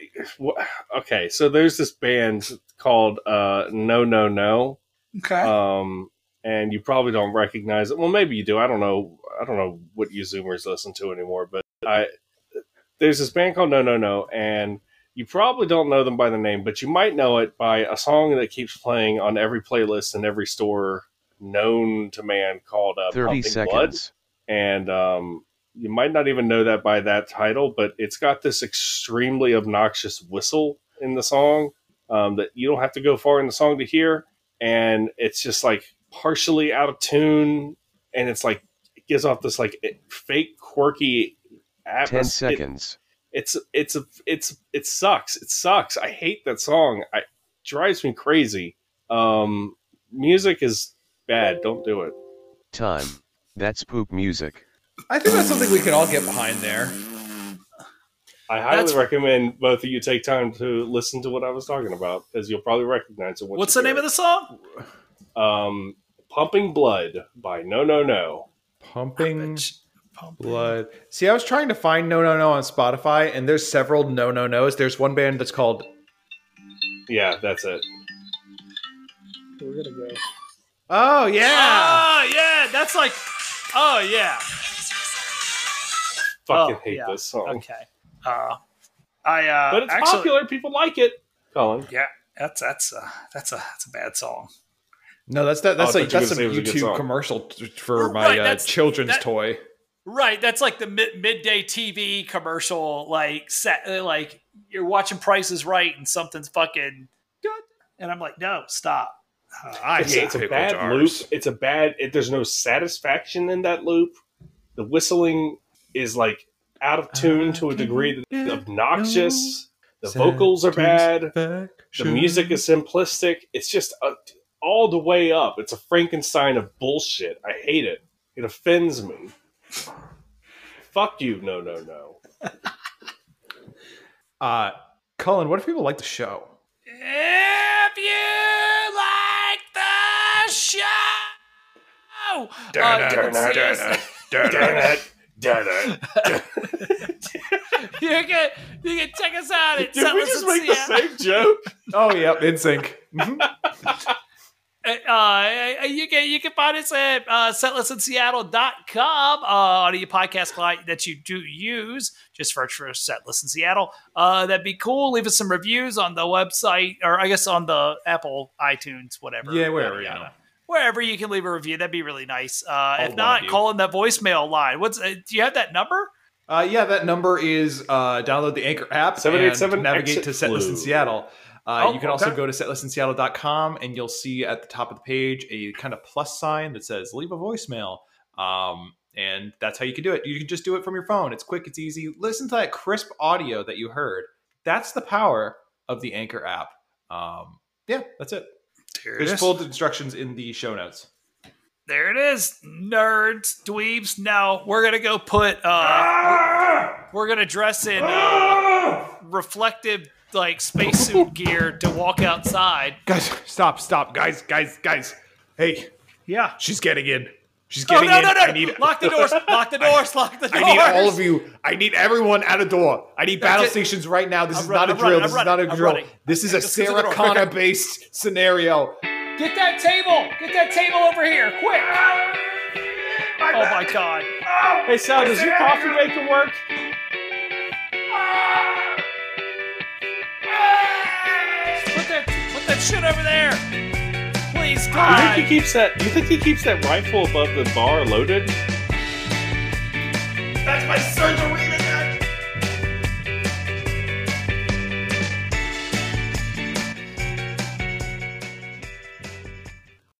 Okay, so there's this band called uh No No No. okay. Um, and you probably don't recognize it. Well, maybe you do. I don't know. I don't know what you Zoomers listen to anymore. But I there's this band called No No No, and you probably don't know them by the name, but you might know it by a song that keeps playing on every playlist in every store known to man called uh, 30 Pumping seconds. Blood and um, you might not even know that by that title, but it's got this extremely obnoxious whistle in the song um, that you don't have to go far in the song to hear, and it's just like partially out of tune, and it's like it gives off this like fake quirky. 10 atmosphere. seconds. It's it's a it's it sucks. It sucks. I hate that song. I drives me crazy. Um, music is bad. Don't do it. Time. That's poop music. I think that's something we can all get behind there. I highly That's- recommend both of you take time to listen to what I was talking about because you'll probably recognize it. What's the name of the song? the? Um, "Pumping Blood" by No No No. Pumping Pumping. blood. See, I was trying to find No No No on Spotify, and there's several No No Nos. There's one band that's called Yeah, that's it. We're gonna go. Oh yeah. Oh yeah, that's like. Oh yeah. Fucking Oh, hate yeah. this song, Okay. Uh, I uh, but it's actually, popular. People like it. Cullen, Yeah, that's that's uh, that's a that's a bad song. No, that's that. That's Oh, like that's were a gonna say it was a YouTube commercial t- for my Right, uh, children's that- toy. Right, that's like the mid- midday TV commercial. Like set, uh, like you're watching Price is Right and something's fucking good, and I'm like, no, stop. Uh, I it's, hate it's a bad jars. loop. It's a bad. It, there's no satisfaction in that loop. The whistling is like out of tune to a degree that's obnoxious. The vocals are bad. The music is simplistic. It's just uh all the way up. It's a Frankenstein of bullshit. I hate it. It offends me. Fuck you. No, no, no. Uh, Cullen, what if people like the show? If you like the show, uh, you can see us- you can you can check us out at Did we Settlers just in make the Seattle. same joke? Oh, yep, in sync. Mhm. Uh, you can you can find us at uh, setlessinseattle.com uh, on any podcast client that you do use. Just search for Setless in Seattle. Uh, that'd be cool. Leave us some reviews on the website, or I guess on the Apple iTunes, whatever. Yeah, wherever, Yada, you yada. know. Wherever you can leave a review, that'd be really nice. Uh, if not, you. call in that voicemail line. What's uh, do you have that number? Uh, yeah, that number is uh, download the Anchor app 787 navigate to Setlist in. Seattle. Uh, Oh, you can also go to setlistinseattle.com and you'll see at the top of the page a kind of plus sign that says leave a voicemail. Um, and that's how you can do it. You can just do it from your phone. It's quick, it's easy. Listen to that crisp audio that you heard. That's the power of the Anchor app. Um, yeah, that's it. There There's is. full instructions in the show notes. There it is, nerds, dweebs. Now we're gonna go put. Uh, we're gonna dress in uh, reflective like spacesuit gear to walk outside. Guys, stop, stop. Guys, guys, guys. Hey, Yeah. she's getting in. She's Oh getting no in. no no! I need lock the doors! Lock the doors! Lock the doors! I need all of you. I need everyone at a door. I need battle it. stations right now. This I'm is run- not a I'm drill. running, this I'm is not a drill. This is a Just go to the Sarah door. Connor based scenario. Get that table! Get that table over here, quick! Oh my god! Hey, Sal, does your coffee maker work? Put that put that shit over there, please, Do you think he keeps that? Do you think he keeps that rifle above the bar loaded? That's my surgery